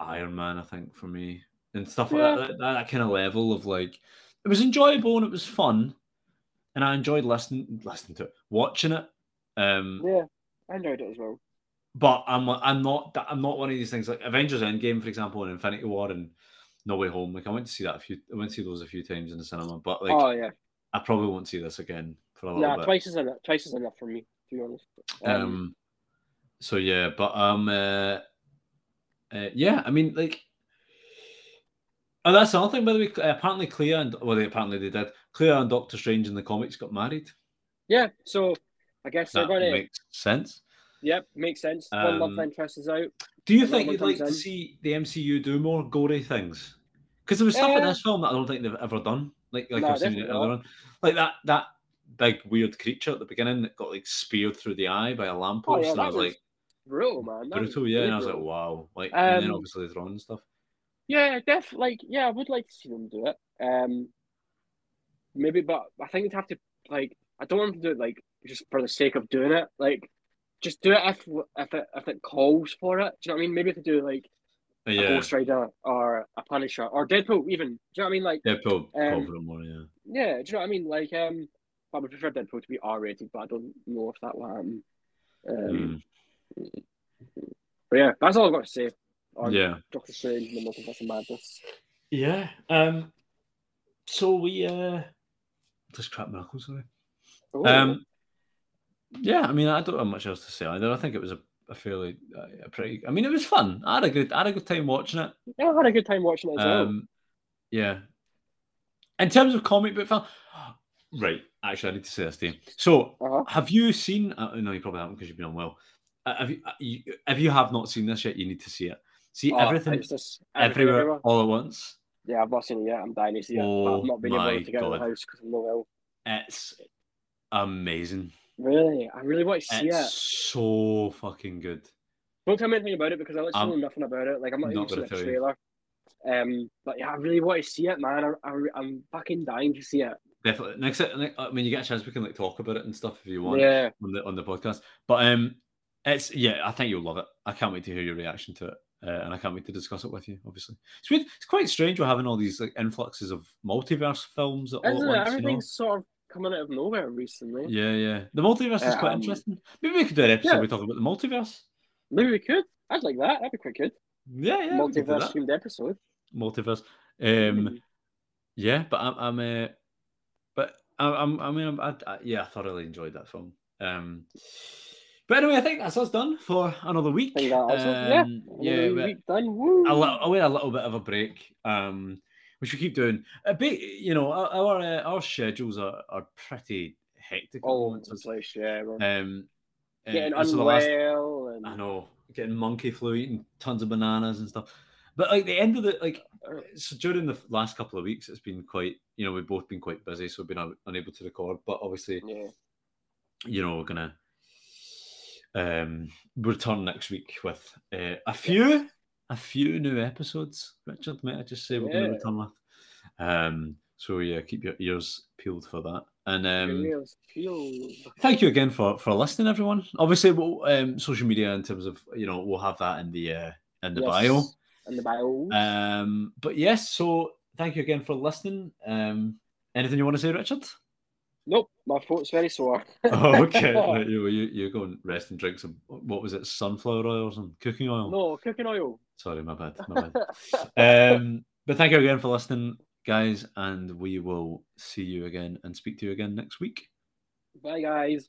Iron Man. I think for me and stuff Yeah. like that, that, that kind of level of like it was enjoyable and it was fun, and I enjoyed listening listening to it, watching it. Um, yeah, I enjoyed it as well. But I'm I'm not I'm not one of these things like Avengers Endgame, for example, and Infinity War and No Way Home. Like I went to see that a few I went to see those a few times in the cinema, but like oh yeah, I probably won't see this again for a little nah, bit. twice is enough. Twice is enough for me, to be honest. Um, Um, so yeah, but um, uh, uh, yeah, I mean, like, oh, that's another thing. By the way, uh, apparently Clea and well, they, apparently they did. Clea and Doctor Strange in the comics got married. yeah, so I guess they're That going to. makes sense. Yep, makes sense. One love Um, interest is out. Do you think you'd like comes to see the MCU do more gory things? Because there was stuff in Uh, this film that I don't think they've ever done. Like, like no, I've seen it definitely earlier not. on. Like that that big weird creature at the beginning that got like speared through the eye by a Oh lamppost, yeah, and I was was like brutal, man. That brutal, yeah. really And I was like, wow, like, and then Um, obviously later on stuff. Yeah, def like yeah, I would like to see them do it. Um, maybe, but I think they'd have to like. I don't want them to do it like just for the sake of doing it. Like, just do it if if it if it calls for it. Do you know what I mean? Maybe if they do like But a Ghost Rider or a Punisher or Deadpool, even. Do you know what I mean? Like, Deadpool um, more, yeah. yeah, do you know what I mean? Like, um, I would prefer Deadpool to be R rated, but I don't know if that will happen. Um, Mm, but yeah, that's all I've got to say on yeah. Doctor Strange and the Multiverse of Madness. Yeah. Um. So we uh, just crap miracles, sorry. Oh, Um. Yeah, I mean, I don't have much else to say either. I think it was a, a fairly, uh, a pretty. I mean, it was fun. I had a good, I had a good time watching it. yeah, I had a good time watching it as well. Um, yeah. In terms of comic book film, right? Actually, I need to say this to you. So, Uh-huh. have you seen? Uh, no, you probably haven't because you've been unwell. Uh, have you, uh, you? If you have not seen this yet, you need to see it. See Oh, everything, just everything everywhere, everywhere. all at once. Yeah, I've not seen it yet. I'm dying to see it. but Oh I've not been able to get out of the house because I'm not well. It's amazing. Really, I really want to see It's it. so fucking good. Don't tell me anything about it because I literally know nothing about it. Like I'm not, not even seeing gonna a you. trailer. Um, but yeah, I really want to see it, man. I, I, I'm fucking dying to see it. Definitely. Next, next, I mean, you get a chance, we can like talk about it and stuff if you want Yeah, on the on the podcast. But um, it's yeah, I think you'll love it. I can't wait to hear your reaction to it, uh, and I can't wait to discuss it with you. Obviously, it's weird. It's quite strange we're having all these like influxes of multiverse films at all isn't at it? once. You know? Everything's sort of coming out of nowhere recently. Yeah, yeah. The multiverse is quite Um, interesting. Maybe we could do an episode yeah. we talk about the multiverse. Maybe we could. I'd like that. That'd be quite good. Yeah, yeah. we could do Multiverse themed episode. Multiverse. Um, yeah, but I'm, I'm uh, but I- I'm, I mean, I'm, I, I, yeah, I thoroughly enjoyed that film. Um, but anyway, I think that's us done for another week. think that also- yeah, Um, yeah, Another we- week done. Woo. a little, we had a little bit of a break, um, which we keep doing. A bit, you know, our our, uh, our schedules are, are pretty hectic. all over the place. Yeah, um, uh, getting and so the last- unwell and I know, getting monkey flu, eating tons of bananas and stuff. But like the end of the like, so during the last couple of weeks, it's been quite. You know, we've both been quite busy, so we've been unable to record. But obviously, yeah. you know, we're gonna um return next week with uh, a few, a few new episodes. Richard, might I just say we're Yeah. gonna return with? Um, so yeah, keep your ears peeled for that. And um, thank you again for for listening, everyone. Obviously, we'll, um, social media in terms of you know we'll have that in the uh, in the bio. In the bio. Um, but yes, so thank you again for listening. Um, anything you want to say, Richard? nope, my throat's very sore. Oh, okay. Right, you, you you go and rest and drink some. What was it? Sunflower oil or some cooking oil? no, cooking oil. Sorry, my bad. My bad. um, but thank you again for listening, guys, and we will see you again and speak to you again next week. Bye, guys.